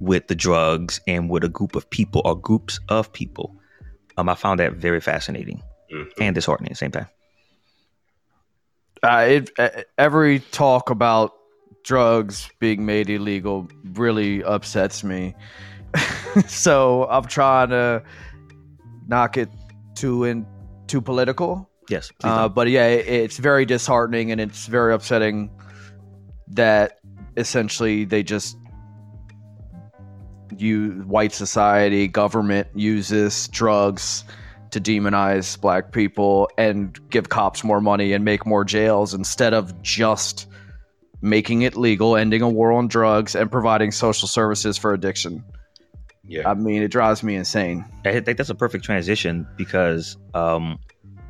S1: with the drugs and with a group of people or groups of people. Um, I found that very fascinating mm-hmm. and disheartening at the same time.
S2: Uh, it, uh, every talk about drugs being made illegal really upsets me. [LAUGHS] so I'm trying to knock it too in too political.
S1: Yes.
S2: Uh, but yeah, it, it's very disheartening and it's very upsetting that essentially they just you white society government uses drugs to demonize black people and give cops more money and make more jails instead of just making it legal, ending a war on drugs, and providing social services for addiction. Yeah. I mean, it drives me insane.
S1: I think that's a perfect transition because um,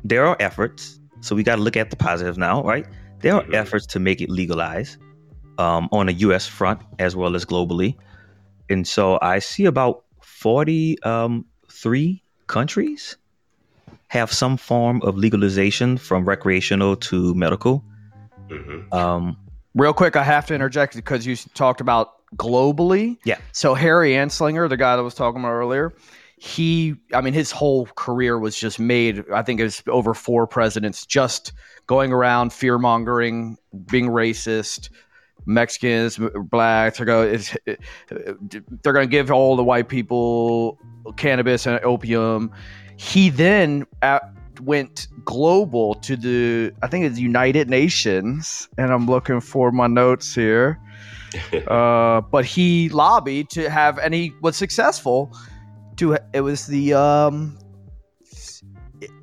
S1: there are efforts. So we got to look at the positive now, right? There are mm-hmm. efforts to make it legalized um, on a U.S. front as well as globally. And so I see about 43 um, countries have some form of legalization from recreational to medical.
S2: Mm-hmm. Um, Real quick, I have to interject because you talked about globally.
S1: Yeah.
S2: So Harry Anslinger, the guy that was talking about earlier, he, I mean, his whole career was just made. I think it was over four presidents, just going around fear mongering, being racist, Mexicans, blacks are going they're going to give all the white people cannabis and opium. He then at, went global to the I think it's United Nations, and I'm looking for my notes here. [LAUGHS] uh, but he lobbied to have, and he was successful. To it was the um,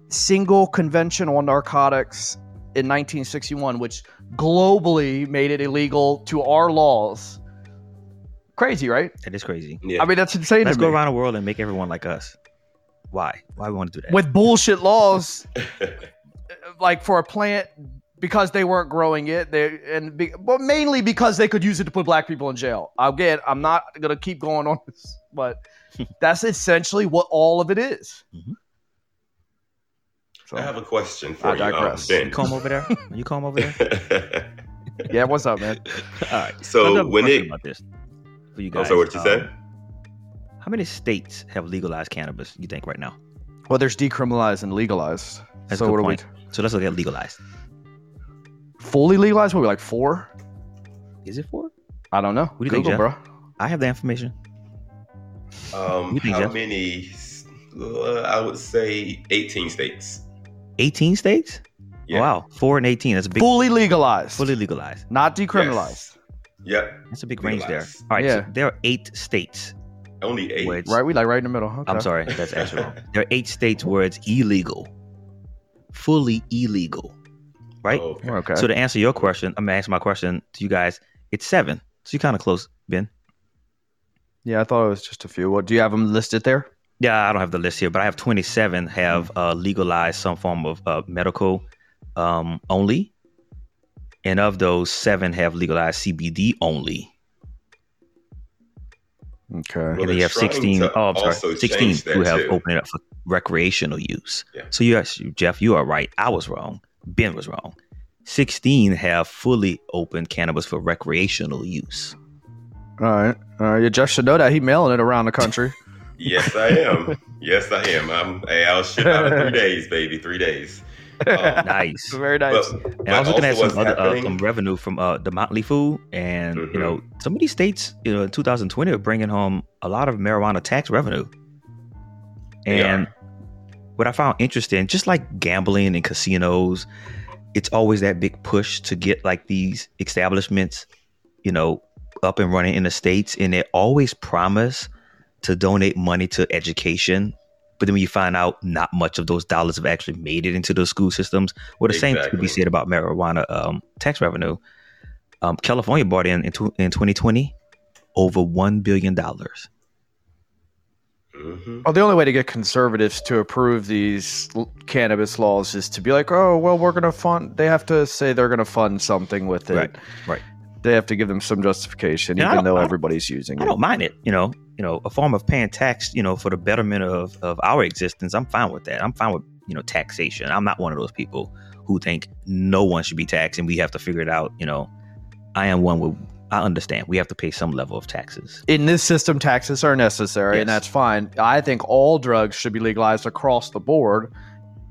S2: single convention on narcotics in 1961, which globally made it illegal to our laws. Crazy, right?
S1: That is crazy.
S2: Yeah. I mean, that's insane.
S1: Let's go around the world and make everyone like us. Why? Why we want to do that?
S2: With bullshit laws, [LAUGHS] like for a plant because they weren't growing it, they and be, but mainly because they could use it to put black people in jail. Again, I'm not gonna keep going on this, but [LAUGHS] that's essentially what all of it is. Mm-hmm.
S3: So, I have a question for I you, um, Ben. [LAUGHS]
S1: You come over there. You come over there.
S2: yeah, what's up, man?
S3: All right. So when it about this
S1: for you guys.
S3: Oh, so what you um, said?
S1: How many states have legalized cannabis? You think right now?
S2: Well, there's decriminalized and legalized. That's so what point. are
S1: we? So let's look at legalized.
S2: Fully legalized? What are we like four?
S1: Is it four?
S2: I don't know.
S1: What do you Google, think, Jeff? bro? I have the information.
S3: Um, think, how Jeff? many? Uh, I would say 18 states.
S1: 18 states? Yeah. Wow, four and 18. That's a big.
S2: Fully legalized.
S1: Fully legalized.
S2: Not decriminalized. Yes.
S3: Yep.
S1: That's a big legalized. range there. All right. Yeah. So there are eight states.
S3: Only eight.
S2: Words, right, we like right in the middle. Okay.
S1: I'm sorry, that's [LAUGHS] actually wrong. There are eight states where it's illegal fully illegal. Right?
S2: Oh, okay.
S1: So to answer your question, I'm gonna answer my question to you guys. It's seven. So you're kind of close, Ben.
S2: Yeah, I thought it was just a few. What do you have them listed there?
S1: Yeah, I don't have the list here, but I have 27 have uh, legalized some form of uh, medical um, only, and of those, seven have legalized CBD only.
S2: Okay.
S3: Well,
S1: and then
S3: they're
S1: you have 16. Oh, I'm sorry, 16 who have
S3: too.
S1: opened it up for recreational use.
S3: Yeah.
S1: So you actually, Jeff, you are right. I was wrong. Ben was wrong. 16 have fully opened cannabis for recreational use.
S2: All right. All right. Yeah, Jeff should know that. He mailing it around the country. [LAUGHS]
S3: Yes, I am. yes, I am. I'm. Hey, I'll ship out in three [LAUGHS] days, baby. Three days. Um, [LAUGHS]
S1: Nice.
S2: Very nice.
S3: But,
S1: And I was looking at some other uh, some revenue from uh, the Motley Fool, and you
S3: Mhm.
S1: know some of these states, you know, in 2020 are bringing home a lot of marijuana tax revenue. And what I found interesting, just like gambling and casinos, it's always that big push to get like these establishments, you know, up and running in the states, and they always promise to donate money to education. But then when you find out not much of those dollars have actually made it into those school systems, well, the same could be said about marijuana um, tax revenue. Um, California brought in in, tw- in 2020 over one billion dollars.
S3: Mhm.
S2: Well, the only way to get conservatives to approve these l- cannabis laws is to be like, oh, well, we're going to fund. They have to say they're going to fund something with it.
S1: Right, right.
S2: They have to give them some justification,
S1: And
S2: even though everybody's using
S1: I
S2: it.
S1: don't mind it. You know, you know, a form of paying tax. You know, for the betterment of of our existence. I'm fine with that. I'm fine with you know taxation. I'm not one of those people who think no one should be taxed and we have to figure it out. You know, I am one with. I understand we have to pay some level of taxes.
S2: In this system, taxes are necessary, and that's fine. I think all drugs should be legalized across the board,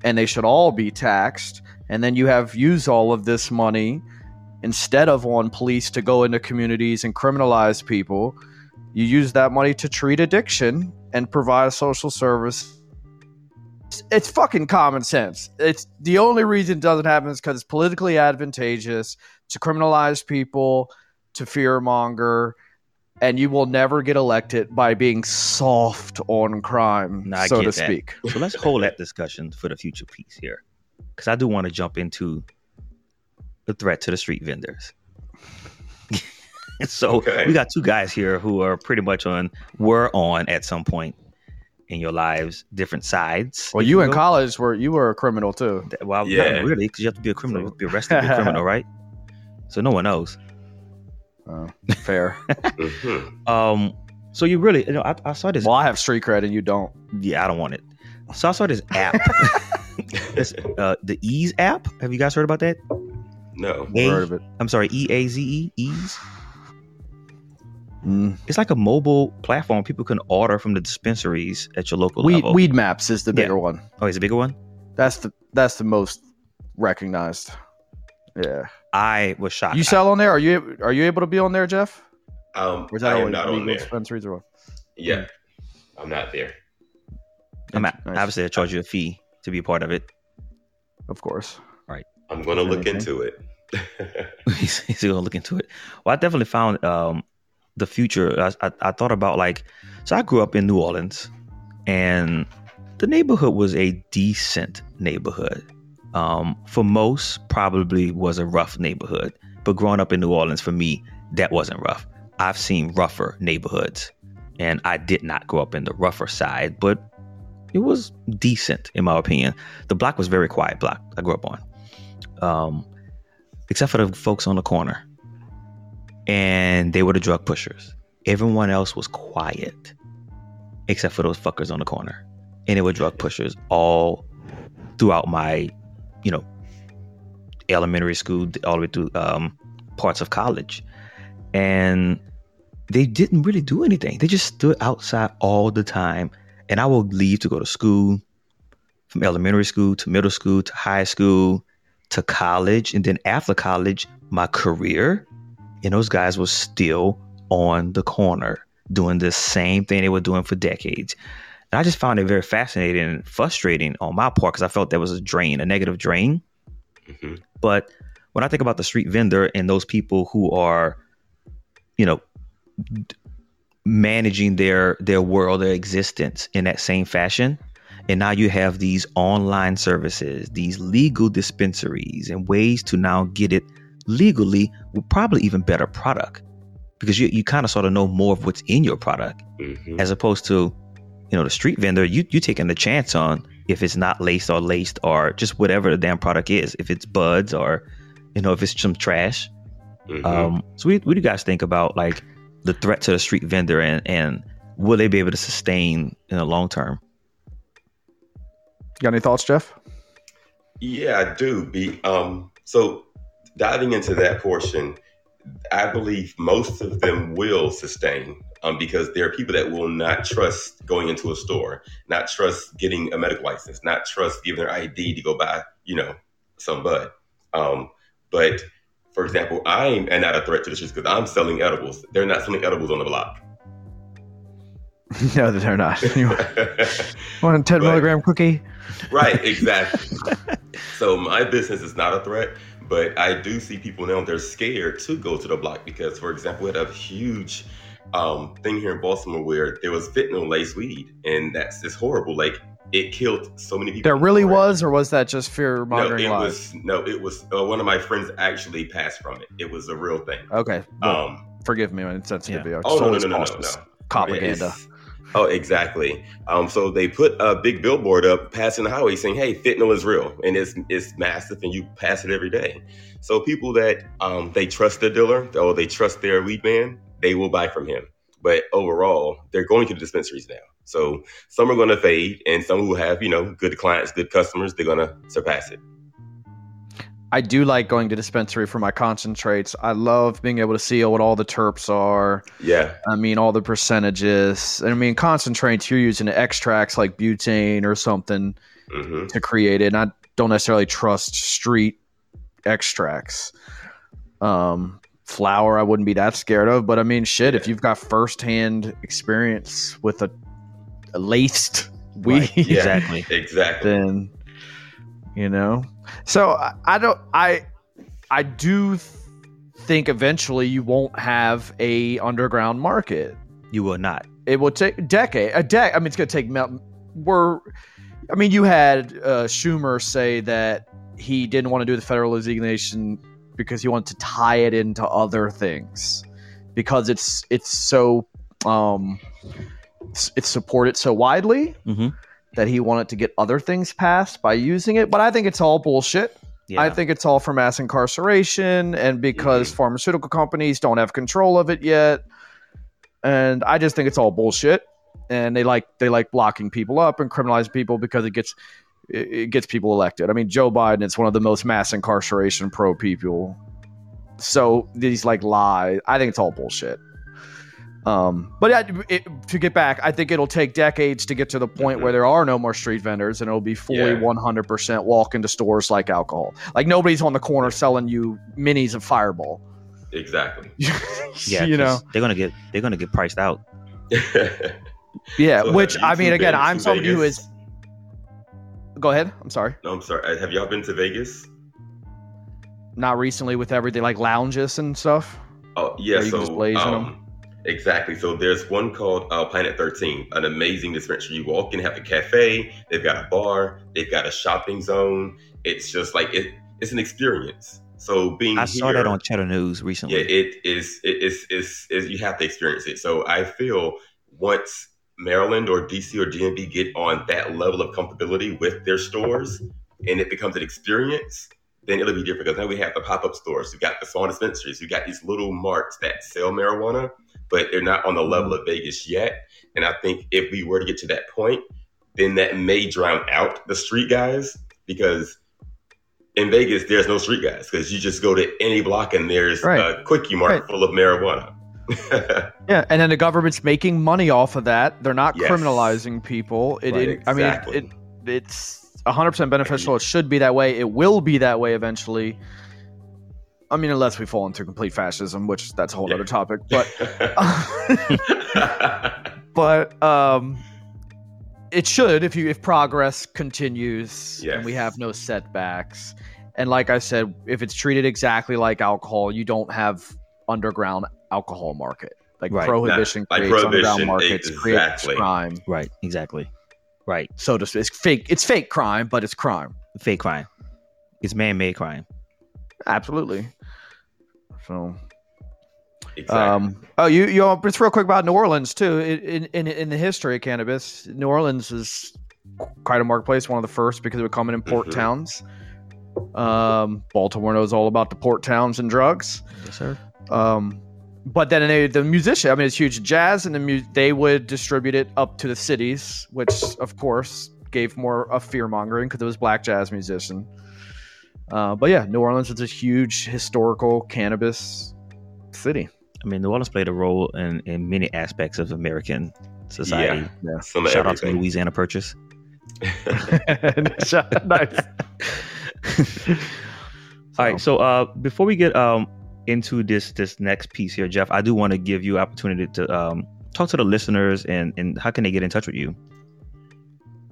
S2: and they should all be taxed. And then you have use all of this money instead of on police to go into communities and criminalize people. You use that money to treat addiction and provide a social service. It's- It's fucking common sense. It's the only reason it doesn't happen is because it's politically advantageous to criminalize people, to fear monger, and you will never get elected by being soft on crime,
S1: No,
S2: so to
S1: that.
S2: speak.
S1: So let's hold that discussion for the future piece here, because I do want to jump into the threat to the street vendors. [LAUGHS] so
S3: Okay.
S1: we got two guys here who are pretty much on were on at some point in your lives different sides.
S2: Well,
S1: if
S2: you in
S1: will.
S2: college were you were a criminal too.
S1: Well,
S3: Yeah.
S1: not really, because you have to be a criminal, you have to be arrested to be a criminal, [LAUGHS] right? So no one knows.
S2: Oh, fair. [LAUGHS]
S1: Um, so you really, you know, I, I saw this.
S2: well, I have street cred and you don't.
S1: Yeah, I don't want it. So I saw this app, this, uh, the Eaze app. Have you guys heard about that?
S3: No.
S1: A-
S2: Heard of it?
S1: I'm sorry, E A Z E Eaze.
S2: Mm.
S1: It's like a mobile platform. People can order from the dispensaries at your local
S2: Weed,
S1: level.
S2: Weed Maps is the
S1: Yeah.
S2: bigger one.
S1: Oh, it's a bigger one.
S2: That's the that's the most recognized. Yeah.
S1: I was shocked.
S2: You sell on there? Are you are you able to be on there, Jeff?
S3: Um,
S2: Or is that
S3: I am
S2: only
S3: not on there.
S2: dispensaries or what?
S3: Yeah, I'm not there.
S1: I'm at,
S2: Nice.
S1: obviously I charge you a fee to be a part of it.
S2: Of course.
S3: I'm going to look
S2: Anything?
S3: into it. [LAUGHS] [LAUGHS]
S1: he's, he's gonna look into it. Well, I definitely found um, the future. I, I, I thought about like, so I grew up in New Orleans, and the neighborhood was a decent neighborhood. Um, for most, probably was a rough neighborhood. But growing up in New Orleans, for me, that wasn't rough. I've seen rougher neighborhoods, and I did not grow up in the rougher side, but it was decent in my opinion. The block was very quiet block I grew up on. Um, except for the folks on the corner. And they were the drug pushers. Everyone else was quiet, except for those fuckers on the corner. And they were drug pushers all throughout my, you know, elementary school, all the way through um, parts of college. And they didn't really do anything. They just stood outside all the time. And I would leave to go to school, from elementary school to middle school to high school to college and then after college my career and those guys were still on the corner doing the same thing they were doing for decades. And i just found it very fascinating and frustrating on my part because i felt there was a drain a negative drain.
S3: Hmm
S1: but when i think about the street vendor and those people who are you know d- managing their their world their existence in that same fashion And now you have these online services, these legal dispensaries, and ways to now get it legally with probably even better product because you, you kind of sort of know more of what's in your product mm-hmm. as opposed to you know the street vendor you you taking the chance on if it's not laced or laced or just whatever the damn product is if it's buds or you know if it's some trash mm-hmm. um so what, what do you guys think about like the threat to the street vendor and and will they be able to sustain in the long term
S2: got any thoughts jeff
S3: yeah i do be um so diving into that portion I believe most of them will sustain um, because there are people that will not trust going into a store, not trust getting a medical license, not trust giving their ID to go buy, you know, some bud. Um, but for example, I am not a threat to the streets because I'm selling edibles. They're not selling edibles on the block. [LAUGHS]
S2: no, they're not. [LAUGHS] Want a 10 milligram cookie?
S3: Right, [LAUGHS] exactly. so my business is not a threat. But I do see people now they're scared to go to the block because, for example, we had a huge um, thing here in Baltimore where there was fentanyl laced weed, and that's just horrible. Like it killed so many people.
S2: There really was, or was that just fear
S3: mongering? No, it lies? was. No, it was. Uh, one of my friends actually passed from it. It was a real thing.
S2: Okay. Well, um, forgive me when sensitivity. Yeah.
S3: Oh no, no, no, no, no, no.
S2: Propaganda.
S3: Oh, exactly. Um, so they put a big billboard up passing the highway saying, "Hey, fentanyl is real and it's it's massive, and you pass it every day." So people that um, they trust the dealer or they trust their weed man, they will buy from him. But overall, they're going to the dispensaries now. So some are going to fade, and some who have you know good clients, good customers, they're going to surpass it.
S2: I do like going to dispensary for my concentrates. I love being able to see what all the terps are.
S3: Yeah.
S2: I mean, all the percentages. And I mean, concentrates, you're using extracts like butane or something mm-hmm. to create it. And I don't necessarily trust street extracts. Um, flour, I wouldn't be that scared of. But I mean, shit, yeah. if you've got firsthand experience with a, a laced weed, right.
S3: yeah, exactly, exactly,
S2: then you know so I don't I I do think eventually you won't have a underground market.
S1: You will not.
S2: It will take a decade. A dec. I mean, it's going to take. We're. I mean, you had uh, Schumer say that he didn't want to do the federal designation because he wanted to tie it into other things because it's it's so um it's supported so widely. Mm-hmm that he wanted to get other things passed by using it, but I think it's all bullshit. Yeah. I think it's all for mass incarceration and because mm-hmm. pharmaceutical companies don't have control of it yet. And I just think it's all bullshit. And they like they like blocking people up and criminalizing people because it gets it gets people elected. I mean, Joe Biden is one of the most mass incarceration pro people. So these like lies, I think it's all bullshit. Um, but it, to get back, I think it'll take decades to get to the point mm-hmm. where there are no more street vendors and it'll be fully yeah. 100% walk into stores like alcohol. Like nobody's on the corner selling you minis of Fireball.
S3: Exactly. [LAUGHS]
S1: yeah, you know they're gonna get they're gonna get priced out. [LAUGHS]
S2: yeah, so which I mean, again, I'm somebody who is. Go ahead. I'm sorry.
S3: No, I'm sorry. Have y'all been to Vegas?
S2: Not recently, with everything like lounges and stuff.
S3: Oh yeah, so um, Exactly. So there's one called uh, Planet 13, an amazing dispensary. You walk in, have a cafe, they've got a bar, they've got a shopping zone. It's just like it, it's an experience. So being
S1: I saw that on Cheddar News recently.
S3: Yeah, it is. It is. Is is you have to experience it. So I feel once Maryland or DC or DMV get on that level of comfortability with their stores, and it becomes an experience, then it'll be different. Because now we have the pop up stores, you got the small dispensaries, you got these little marts that sell marijuana but they're not on the level mm-hmm. of Vegas yet. And I think if we were to get to that point, then that may drown out the street guys because in Vegas there's no street guys because you just go to any block and there's right. a quickie mart right. full of marijuana. [LAUGHS]
S2: yeah, and then the government's making money off of that. They're not yes. criminalizing people. It, right, it exactly. I mean, it, it it's 100% beneficial. It should be that way. It will be that way eventually. I mean, unless we fall into complete fascism, which that's a whole yeah. other topic. [LAUGHS] But, [LAUGHS] but um, it should if you if progress continues yes. and we have no setbacks. And like I said, if it's treated exactly like alcohol, you don't have underground alcohol market. Like right. prohibition creates like prohibition, underground markets, exactly. creates crime.
S1: Right, exactly. Right.
S2: So to it's fake. It's fake crime, but it's crime.
S1: Fake crime. It's man-made crime.
S2: Absolutely. So. Exactly. Um, oh, you you it's real quick about New Orleans too. In, in in the history of cannabis, New Orleans is quite a marketplace, one of the first because it would come in port mm-hmm. towns. Um, Baltimore knows all about the port towns and drugs.
S1: Yes, sir.
S2: Um, but then they, the musician, I mean, it's huge jazz, and the mu- they would distribute it up to the cities, which of course gave more of fear mongering because it was black jazz musician. Uh, but yeah, New Orleans is a huge historical cannabis city.
S1: I mean, New Orleans played a role in, in many aspects of American society.
S3: Yeah, yeah.
S1: Shout out to Louisiana Purchase. [LAUGHS]
S2: nice. [LAUGHS]
S1: All right. So uh, before we get um, into this this next piece here, Jeff, I do want to give you opportunity to um, talk to the listeners and and how can they get in touch with you?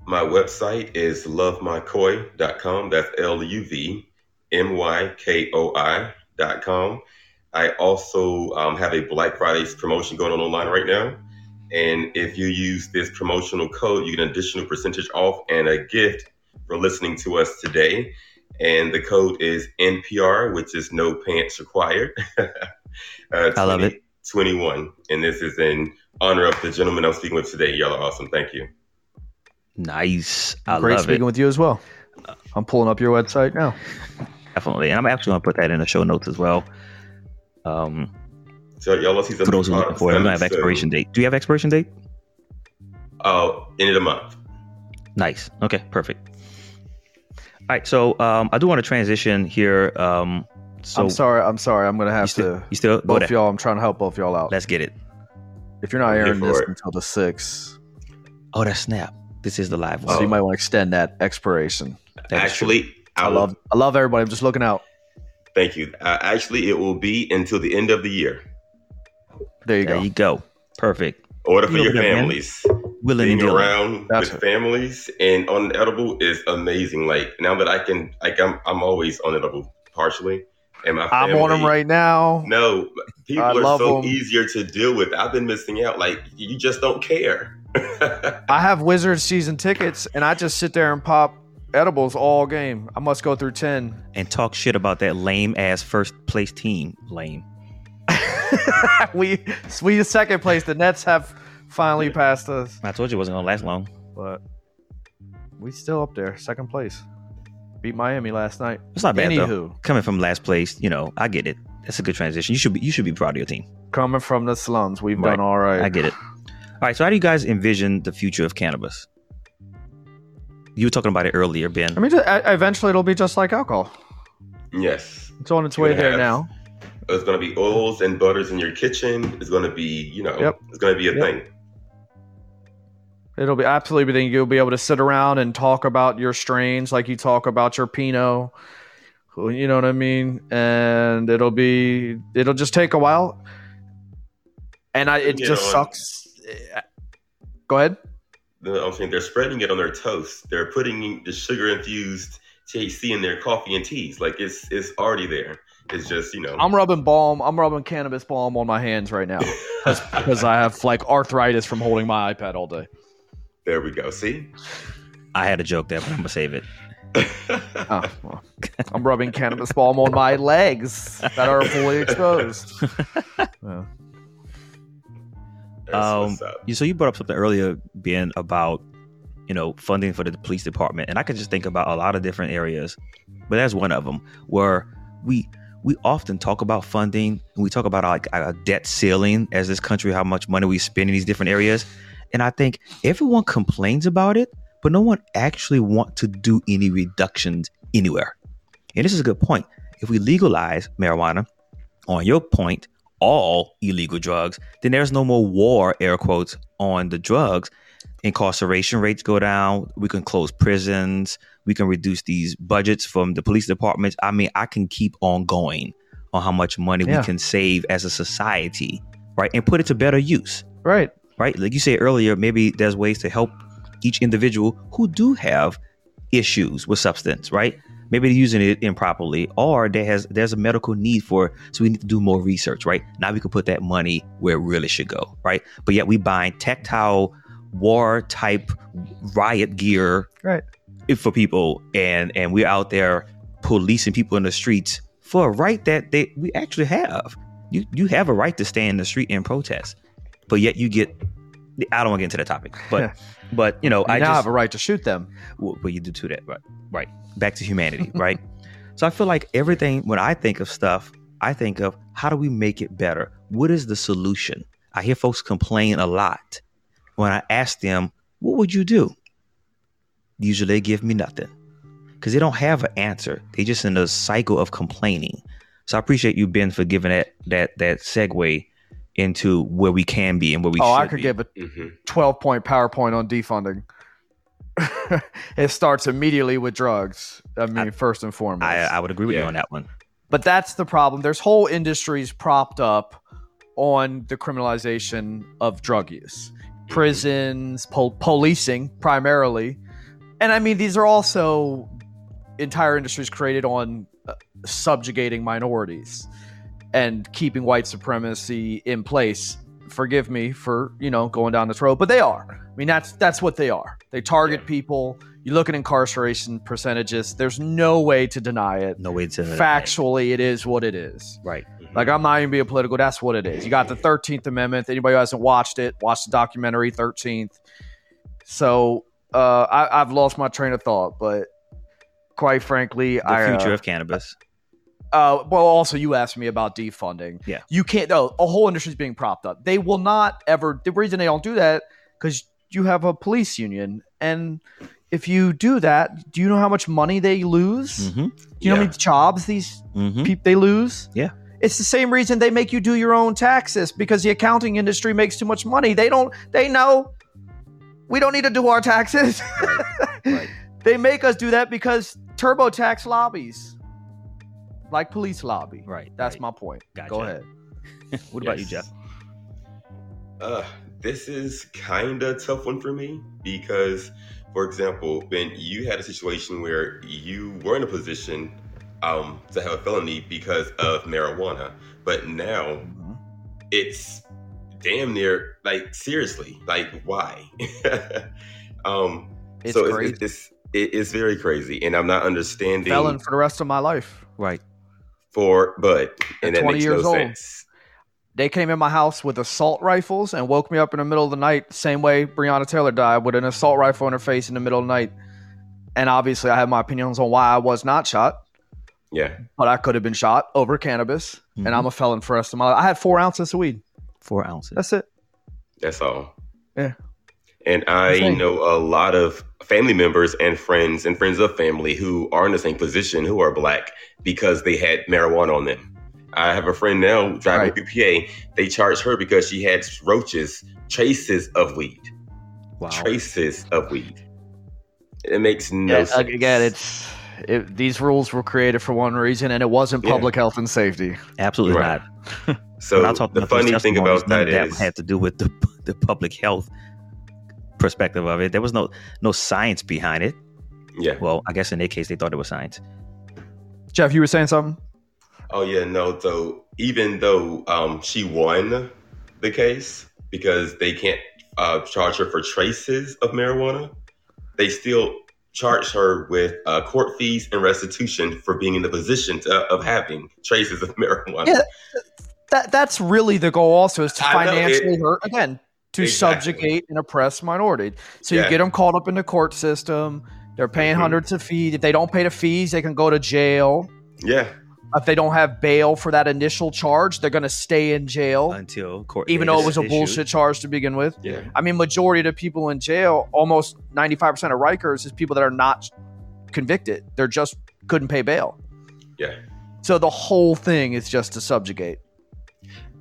S3: My website is luvmykoi.com. That's L U V M Y K O I.com. I also um, have a Black Friday's promotion going on online right now. And if you use this promotional code, you get an additional percentage off and a gift for listening to us today. And the code is NPR, which is no pants required. [LAUGHS] uh,
S1: 20, I love it.
S3: 21. And this is in honor of the gentleman I'm speaking with today. Y'all are awesome. Thank you.
S1: Nice. I
S2: Great speaking it. with you as well. I'm pulling up your website now.
S1: Definitely. And I'm actually going to put that in the show notes as well. Um,
S3: so y'all see
S1: for those who are looking for it, we don't have expiration date. Do you have expiration date?
S3: Oh, end of the month.
S1: Nice. Okay, perfect. All right, so um, I do want to transition here. Um, so
S2: I'm sorry. I'm sorry. I'm gonna have
S1: you still,
S2: to.
S1: You still
S2: both y'all. I'm trying to help both y'all out.
S1: Let's get it.
S2: If you're not airing this it. until the sixth,
S1: oh, that snap! This is the live
S2: one. So you might want to extend that expiration.
S3: That actually,
S2: I, I love. I love everybody. I'm just looking out.
S3: Thank you. Uh, actually, it will be until the end of the year.
S2: There you
S1: there
S2: go.
S1: you go. Perfect.
S3: Order for your families. Willing Being around That's with families and on edible is amazing. Like now that I can, like I'm, I'm always on edible partially. And my family,
S2: I'm on them right now.
S3: No, people I are so them. easier to deal with. I've been missing out. Like you just don't care.
S2: I have Wizards season tickets, and I just sit there and pop edibles all game. I must go through ten
S1: and talk shit about that lame ass first place team. Lame. [LAUGHS]
S2: we we second place. The Nets have finally passed us.
S1: I told you it wasn't gonna last long.
S2: But we still up there, second place. Beat Miami last night.
S1: It's not bad Anywho. though. Coming from last place, you know, I get it. That's a good transition. You should be you should be proud of your team.
S2: Coming from the slums, we've right. done all right.
S1: I get it. [LAUGHS] All right. So how do you guys envision the future of cannabis? You were talking about it earlier, Ben.
S2: I mean, eventually it'll be just like alcohol.
S3: Yes.
S2: It's on its way there now.
S3: It's going to be oils and butters in your kitchen. It's going to be, you know, yep. it's going to be a yep. thing.
S2: It'll be absolutely everything. You'll be able to sit around and talk about your strains like you talk about your Pinot. You know what I mean? And it'll be, it'll just take a while. And I, it just sucks. Go ahead.
S3: I'm saying they're spreading it on their toast. They're putting the sugar infused THC in their coffee and teas. Like it's it's already there. It's just you know.
S2: I'm rubbing balm. I'm rubbing cannabis balm on my hands right now [LAUGHS] because I have like arthritis from holding my iPad all day.
S3: There we go. See,
S1: I had a joke there, but I'm gonna save it. [LAUGHS]
S2: oh, well, I'm rubbing cannabis balm on my legs that are fully exposed. [LAUGHS]
S1: Yeah. Um, so you brought up something earlier, Ben, about you know funding for the police department, and I could just think about a lot of different areas, but that's one of them where we we often talk about funding and we talk about like a debt ceiling as this country, how much money we spend in these different areas. And I think everyone complains about it, but no one actually want to do any reductions anywhere. And this is a good point. If we legalize marijuana, on your point, all illegal drugs, then there's no more war, air quotes, on the drugs. Incarceration rates go down. We can close prisons. We can reduce these budgets from the police departments. I mean, I can keep on going on how much money yeah. we can save as a society, right? And put it to better use.
S2: Right.
S1: Right. Like you said earlier, maybe there's ways to help each individual who do have issues with substance, right? Maybe they're using it improperly or there has there's a medical need for it so we need to do more research right? Now we can put that money where it really should go right? But yet we buying tactile war type riot gear
S2: right.
S1: for people and and we're out there policing people in the streets for a right that they we actually have. You you have a right to stay in the street and protest but yet you get I don't want to get into the topic, but [LAUGHS] but you know,
S2: you
S1: I
S2: now
S1: just,
S2: have a right to shoot them.
S1: Well, well you do too. that, right? Right. Back to humanity, [LAUGHS] right? So I feel like everything when I think of stuff, I think of how do we make it better? What is the solution? I hear folks complain a lot. When I ask them, "What would you do?" Usually they give me nothing because they don't have an answer. They just in a cycle of complaining. So I appreciate you, Ben, for giving that that that segue into where we can be and where we
S2: oh,
S1: I
S2: could
S1: be.
S2: give a mm-hmm. 12 point PowerPoint on defunding. [LAUGHS] it starts immediately with drugs. I mean, I, first and foremost.
S1: I, I would agree with yeah. you on that one.
S2: But that's the problem. There's whole industries propped up on the criminalization of drug use, mm-hmm. prisons, pol- policing primarily. And I mean, these are also entire industries created on uh, subjugating minorities and keeping white supremacy in place. Forgive me for you know going down this road, but they are. I mean, that's that's what they are. They target yeah. people. You look at incarceration percentages. There's no way to deny it.
S1: No way to
S2: factually, it is what it is.
S1: Right.
S2: Mm-hmm. Like I'm not even being political. That's what it is. You got the Thirteenth Amendment. Anybody who hasn't watched it, watch the documentary Thirteenth. So uh, I, have lost my train of thought, but quite frankly, I.
S1: the
S2: I,
S1: future
S2: uh,
S1: of cannabis.
S2: Uh, well, also you asked me about defunding.
S1: Yeah,
S2: you can't. No, a whole industry is being propped up. They will not ever. The reason they don't do that because you have a police union, and if you do that, do you know how much money they lose?
S1: Mm-hmm. Do you
S2: yeah. know how many jobs these
S1: mm-hmm.
S2: people they lose?
S1: Yeah.
S2: It's the same reason they make you do your own taxes because the accounting industry makes too much money. They don't. They know we don't need to do our taxes. [LAUGHS] Right. they make us do that because TurboTax lobbies like police lobby.
S1: Right.
S2: That's
S1: right.
S2: my point.
S1: Gotcha.
S2: Go ahead. [LAUGHS]
S1: what yes. about you, Jeff?
S3: Uh, this is kind of tough one for me because, for example, Ben, you had a situation where you were in a position um, to have a felony because of marijuana, but now mm-hmm. it's damn near like seriously, like why? [LAUGHS] um,
S2: it's
S3: so
S2: crazy.
S3: It's, it's, it's very crazy, and I'm not understanding.
S2: Felon for the rest of my life.
S1: Right
S3: for Bud, and that
S2: 20
S3: makes
S2: years
S3: no
S2: old.
S3: sense.
S2: They came in my house with assault rifles and woke me up in the middle of the night, same way Breonna Taylor died, with an assault rifle in her face in the middle of the night. And obviously, I have my opinions on why I was not shot.
S3: Yeah.
S2: But I could have been shot over cannabis, mm-hmm. and I'm a felon for the rest of my life. I had four ounces of weed.
S1: Four ounces.
S2: That's it.
S3: That's all.
S2: Yeah.
S3: And I know a lot of family members and friends and friends of family who are in the same position who are black because they had marijuana on them. I have a friend now driving right. PPA. They charged her because she had roaches, traces of weed.
S1: Wow.
S3: Traces of weed. It makes no
S2: yeah,
S3: sense.
S2: Again, it's it, these rules were created for one reason, and it wasn't public yeah. health and safety.
S1: Absolutely right.
S3: not. [LAUGHS] so the funny thing about that is that, that is
S1: had to do with the, [LAUGHS] the public health perspective of it. There was no no science behind it.
S3: Yeah.
S1: Well, I guess in their case, they thought it was science.
S2: Jeff, you were saying something.
S3: Oh yeah, no. So even though um, she won the case because they can't uh, charge her for traces of marijuana, they still charge her with uh, court fees and restitution for being in the position to, of having traces of [LAUGHS] marijuana.
S2: Yeah, that that's really the goal. Also, is to financially hurt again to exactly. subjugate and oppress minority. So yeah. you get them caught up in the court system. They're paying mm-hmm. hundreds of fees. If they don't pay the fees, they can go to jail.
S3: Yeah.
S2: If they don't have bail for that initial charge, they're going to stay in jail
S1: until court.
S2: Even though it was a issued. bullshit charge to begin with.
S3: Yeah. I
S2: mean, majority of the people in jail, almost ninety five percent of Rikers, is people that are not convicted. They're just couldn't pay bail.
S3: Yeah.
S2: So the whole thing is just to subjugate.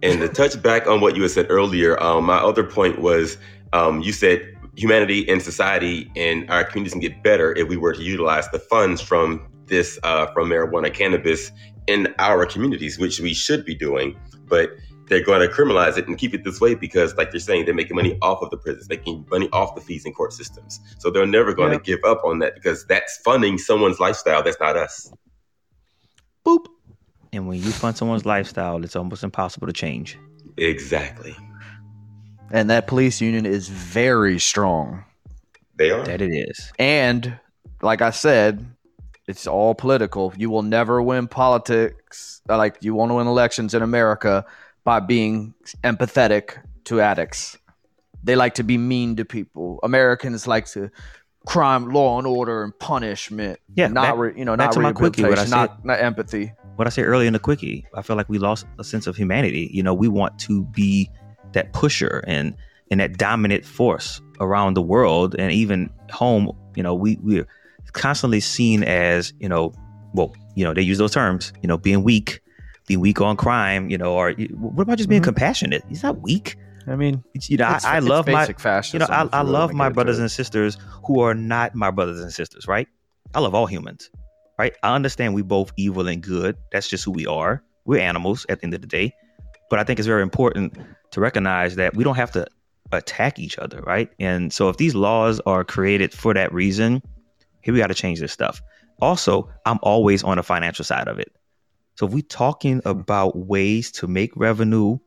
S3: And to touch back on what you had said earlier, um, my other point was um, you said humanity and society and our communities can get better if we were to utilize the funds from this uh, from marijuana cannabis in our communities, which we should be doing. But they're going to criminalize it and keep it this way because, like you're saying, they're making money off of the prisons, making money off the fees in court systems. So they're never going to give up on that because that's funding someone's lifestyle. That's not us.
S2: Boop.
S1: And when you fund someone's lifestyle, it's almost impossible to change.
S3: Exactly.
S2: and that police union is very strong.
S3: They are.
S1: That it is.
S2: And like I said, it's all political. You will never win politics, uh, like you won't win elections in America by being empathetic to addicts. They like to be mean to people. Americans like to crime, law and order, and punishment.
S1: Yeah,
S2: not
S1: back,
S2: re, you know, not rehabilitation, not not empathy.
S1: What I said earlier in the quickie, I feel like we lost a sense of humanity. You know, we want to be that pusher and and that dominant force around the world and even home. You know, we we're constantly seen as you know, well, you know, they use those terms. You know, being weak, being weak on crime. You know, or what about just being mm-hmm. compassionate? Is that weak.
S2: I mean,
S1: you know, I, I love my fascism. You know, I, I love my brothers and sisters who are not my brothers and sisters. Right? I love all humans. Right? I understand we both evil and good. That's just who we are. We're animals at the end of the day. But I think it's very important to recognize that we don't have to attack each other, right? And so if these laws are created for that reason, here we got to change this stuff. Also, I'm always on the financial side of it. So if we're talking about ways to make revenue,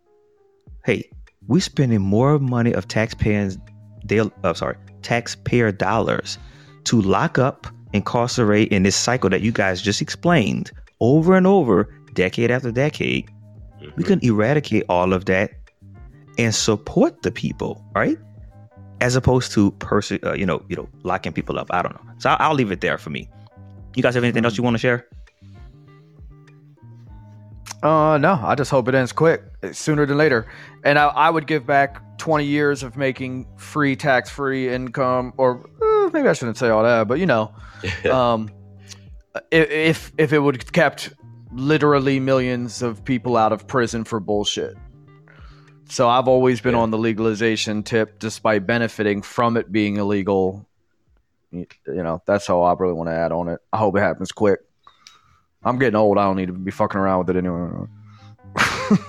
S1: hey, we're spending more money of taxpayers, they, uh, sorry, taxpayer dollars to lock up, incarcerate in this cycle that you guys just explained over and over, decade after decade. Mm-hmm. We can eradicate all of that and support the people, right? As opposed to perse- uh, you know, you know, locking people up. I don't know. So I'll, I'll leave it there for me. You guys have anything else you want to share?
S2: Uh, no. I just hope it ends quick, sooner than later. And I, I would give back 20 years of making free tax-free income, or uh, maybe I shouldn't say all that, but you know, [LAUGHS] um, if if it would kept literally millions of people out of prison for bullshit. So I've always been yeah. on the legalization tip, despite benefiting from it being illegal. You know, that's how I really want to add on it. I hope it happens quick. I'm getting old. I don't need to be fucking around with it anymore. [LAUGHS]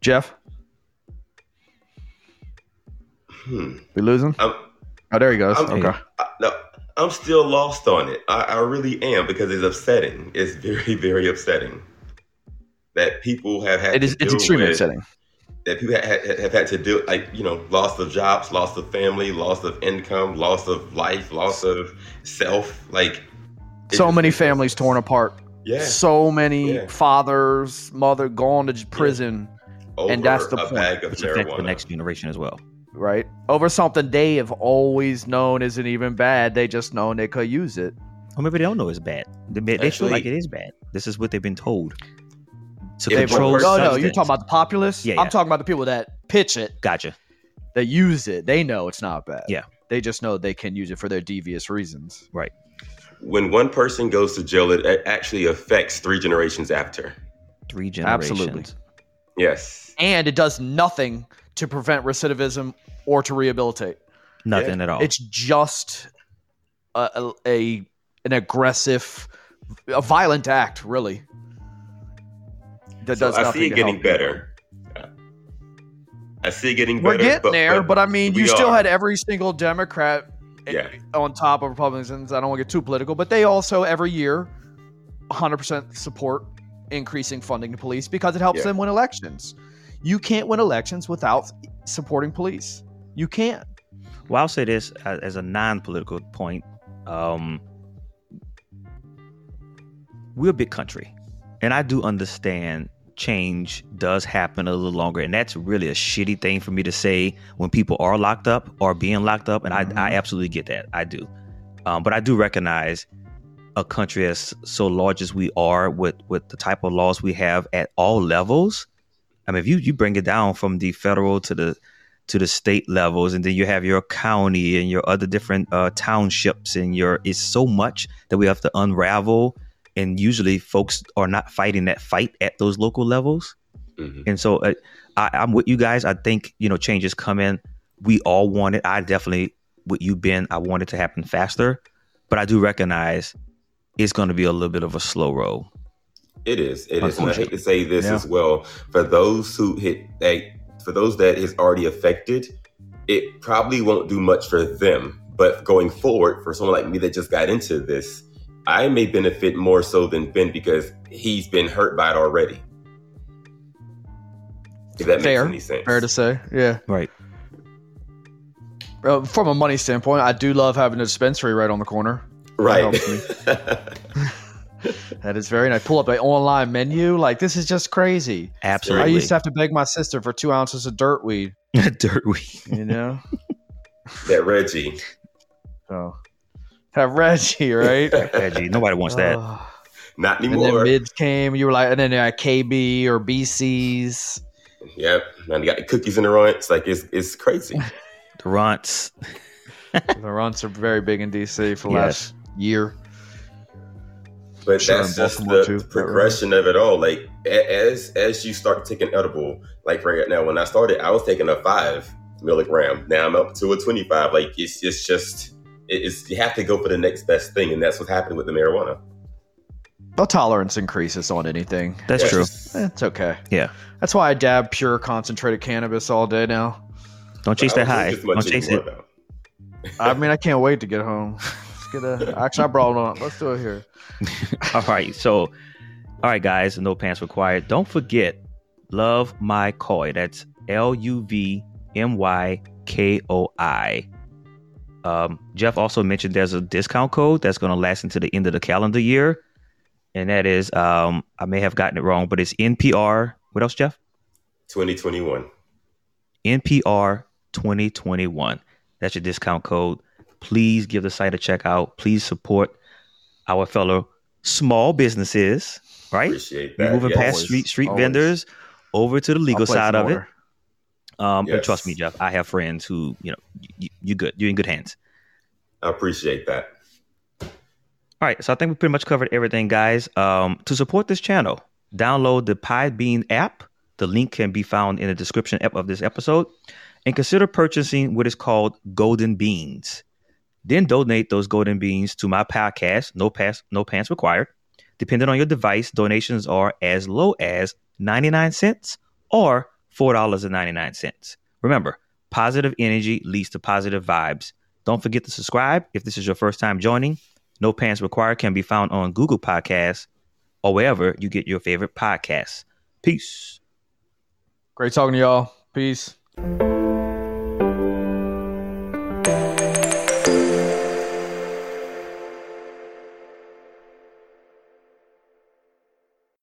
S2: Jeff,
S3: hmm.
S2: we losing? I'm, oh, there he goes. I'm, okay.
S3: I, no, I'm still lost on it. I, I really am because it's upsetting. It's [LAUGHS] very, very upsetting that people have had.
S2: It is. it's extremely with, upsetting.
S3: That people have, have had to do, like you know, loss of jobs, loss of family, loss of income, loss of life, loss of self. Like
S2: so many families torn apart.
S3: Yeah.
S2: So many yeah. fathers, mother gone to prison,
S3: yeah.
S2: and that's the point.
S3: Bag of
S1: the next generation as well.
S2: Right over something they have always known isn't even bad. They just know they could use it.
S1: Or maybe they don't know it's bad. They, they Actually, feel like it is bad. This is what they've been told
S2: to control. No, no, you're talking about the populace. Yeah, yeah, I'm talking about the people that pitch it.
S1: Gotcha.
S2: That use it. They know it's not bad.
S1: Yeah.
S2: They just know they can use it for their devious reasons.
S1: Right.
S3: When one person goes to jail, it actually affects three generations after.
S1: Three generations. Absolutely.
S3: Yes.
S2: And it does nothing to prevent recidivism or to rehabilitate.
S1: Nothing yeah. at all.
S2: It's just a, a, a an aggressive, a violent act, really
S3: that so does I see it getting better. I see it getting
S2: We're
S3: better.
S2: We're getting but, there, but, but, I mean, you still are. had every single Democrat
S3: yeah.
S2: on top of Republicans. I don't want to get too political, but they also every year 100% support increasing funding to police because it helps yeah. them win elections. You can't win elections without supporting police. You can't.
S1: Well, I'll say this as a non-political point. Um, we're a big country, and I do understand change does happen a little longer. And that's really a shitty thing for me to say when people are locked up or being locked up. And mm-hmm. I, I mm-hmm. absolutely get that. I do. Um, but I do recognize a country as so large as we are with, with the type of laws we have at all levels. I mean, if you, you bring it down from the federal to the to the state levels, and then you have your county and your other different uh, townships, and your it's so much that we have to unravel and usually folks are not fighting that fight at those local levels. Mm-hmm. And so uh, I, I'm with you guys. I think you know changes come in. We all want it. I definitely, with you, Ben, I want it to happen faster, but I do recognize it's going to be a little bit of a slow roll.
S3: It is. It is. And I hate to say this yeah. as well. For those who hit, like, for those that is already affected, it probably won't do much for them. But going forward, for someone like me that just got into this, I may benefit more so than Ben because he's been hurt by it already. If that
S2: fair,
S3: makes any sense.
S2: Fair to say, yeah.
S1: Right.
S2: Uh, from a money standpoint, I do love having a dispensary right on the corner.
S3: Right. [LAUGHS]
S2: That is very nice. Pull up an online menu. Like this is just crazy.
S1: Absolutely.
S2: I used to have to beg my sister for two ounces of dirt weed. [LAUGHS]
S1: dirt weed.
S2: You know.
S3: that Reggie.
S2: So have Reggie, right?
S1: Reggie. Nobody wants that.
S2: Oh.
S3: Not
S2: and
S3: anymore.
S2: then mids came. You were like, and then uh, KB or BCs.
S3: Yep. And you got the cookies in the runts. Like it's it's crazy.
S1: The runts.
S2: the runts are very big in DC for the
S1: Yes.
S2: last year.
S3: But
S2: Sure,
S3: that's just the,
S2: too.
S3: the progression of it all. Like as as you start taking edible, like right now, when I started, I was taking a five milligram. Now I'm up to a twenty five. Like it's it's just it's you have to go for the next best thing, and that's what's happening with the marijuana.
S2: The tolerance increases on anything.
S1: That's
S3: Yeah,
S1: true.
S3: just-
S2: Eh, It's okay.
S1: Yeah.
S2: That's why I dab pure concentrated cannabis all day now.
S1: Don't chase that high.
S3: drink as much
S1: Don't chase it.
S3: though.
S2: I mean, I can't wait to get home. [LAUGHS] Let's get a. Actually, I brought it on. Let's do it here. [LAUGHS]
S1: All right. So, all right, guys, no pants required. Don't forget, love my koi. That's L U V M Y K O I. Um, Jeff also mentioned there's a discount code that's going to last until the end of the calendar year, and that is um, I may have gotten it wrong, but it's NPR. What else, Jeff?
S3: 2021.
S1: NPR 2021. That's your discount code. Please give the site a check out. Please support our fellow small businesses, right?
S3: Appreciate
S1: We're moving
S3: yes.
S1: past
S2: Always,
S1: street street
S2: always.
S1: vendors over to the legal side
S2: some
S1: of it.
S2: more.
S1: Um, But
S3: Yes.
S1: trust me, Jeff, I have friends who, you know, you, you good. You're in good hands.
S3: I appreciate that.
S1: All right, so I think we pretty much covered everything, guys. Um, to support this channel, download the Podbean app. The link can be found in the description of this episode, and consider purchasing what is called Golden Beans. Then donate those golden beans to my podcast. No pass, no pants required. Depending on your device, donations are as low as ninety nine cents or four dollars and ninety nine cents. Remember, positive energy leads to positive vibes. Don't forget to subscribe if this is your first time joining. No Pants Required can be found on Google Podcasts or wherever you get your favorite podcasts. Peace.
S2: Great talking to y'all. Peace.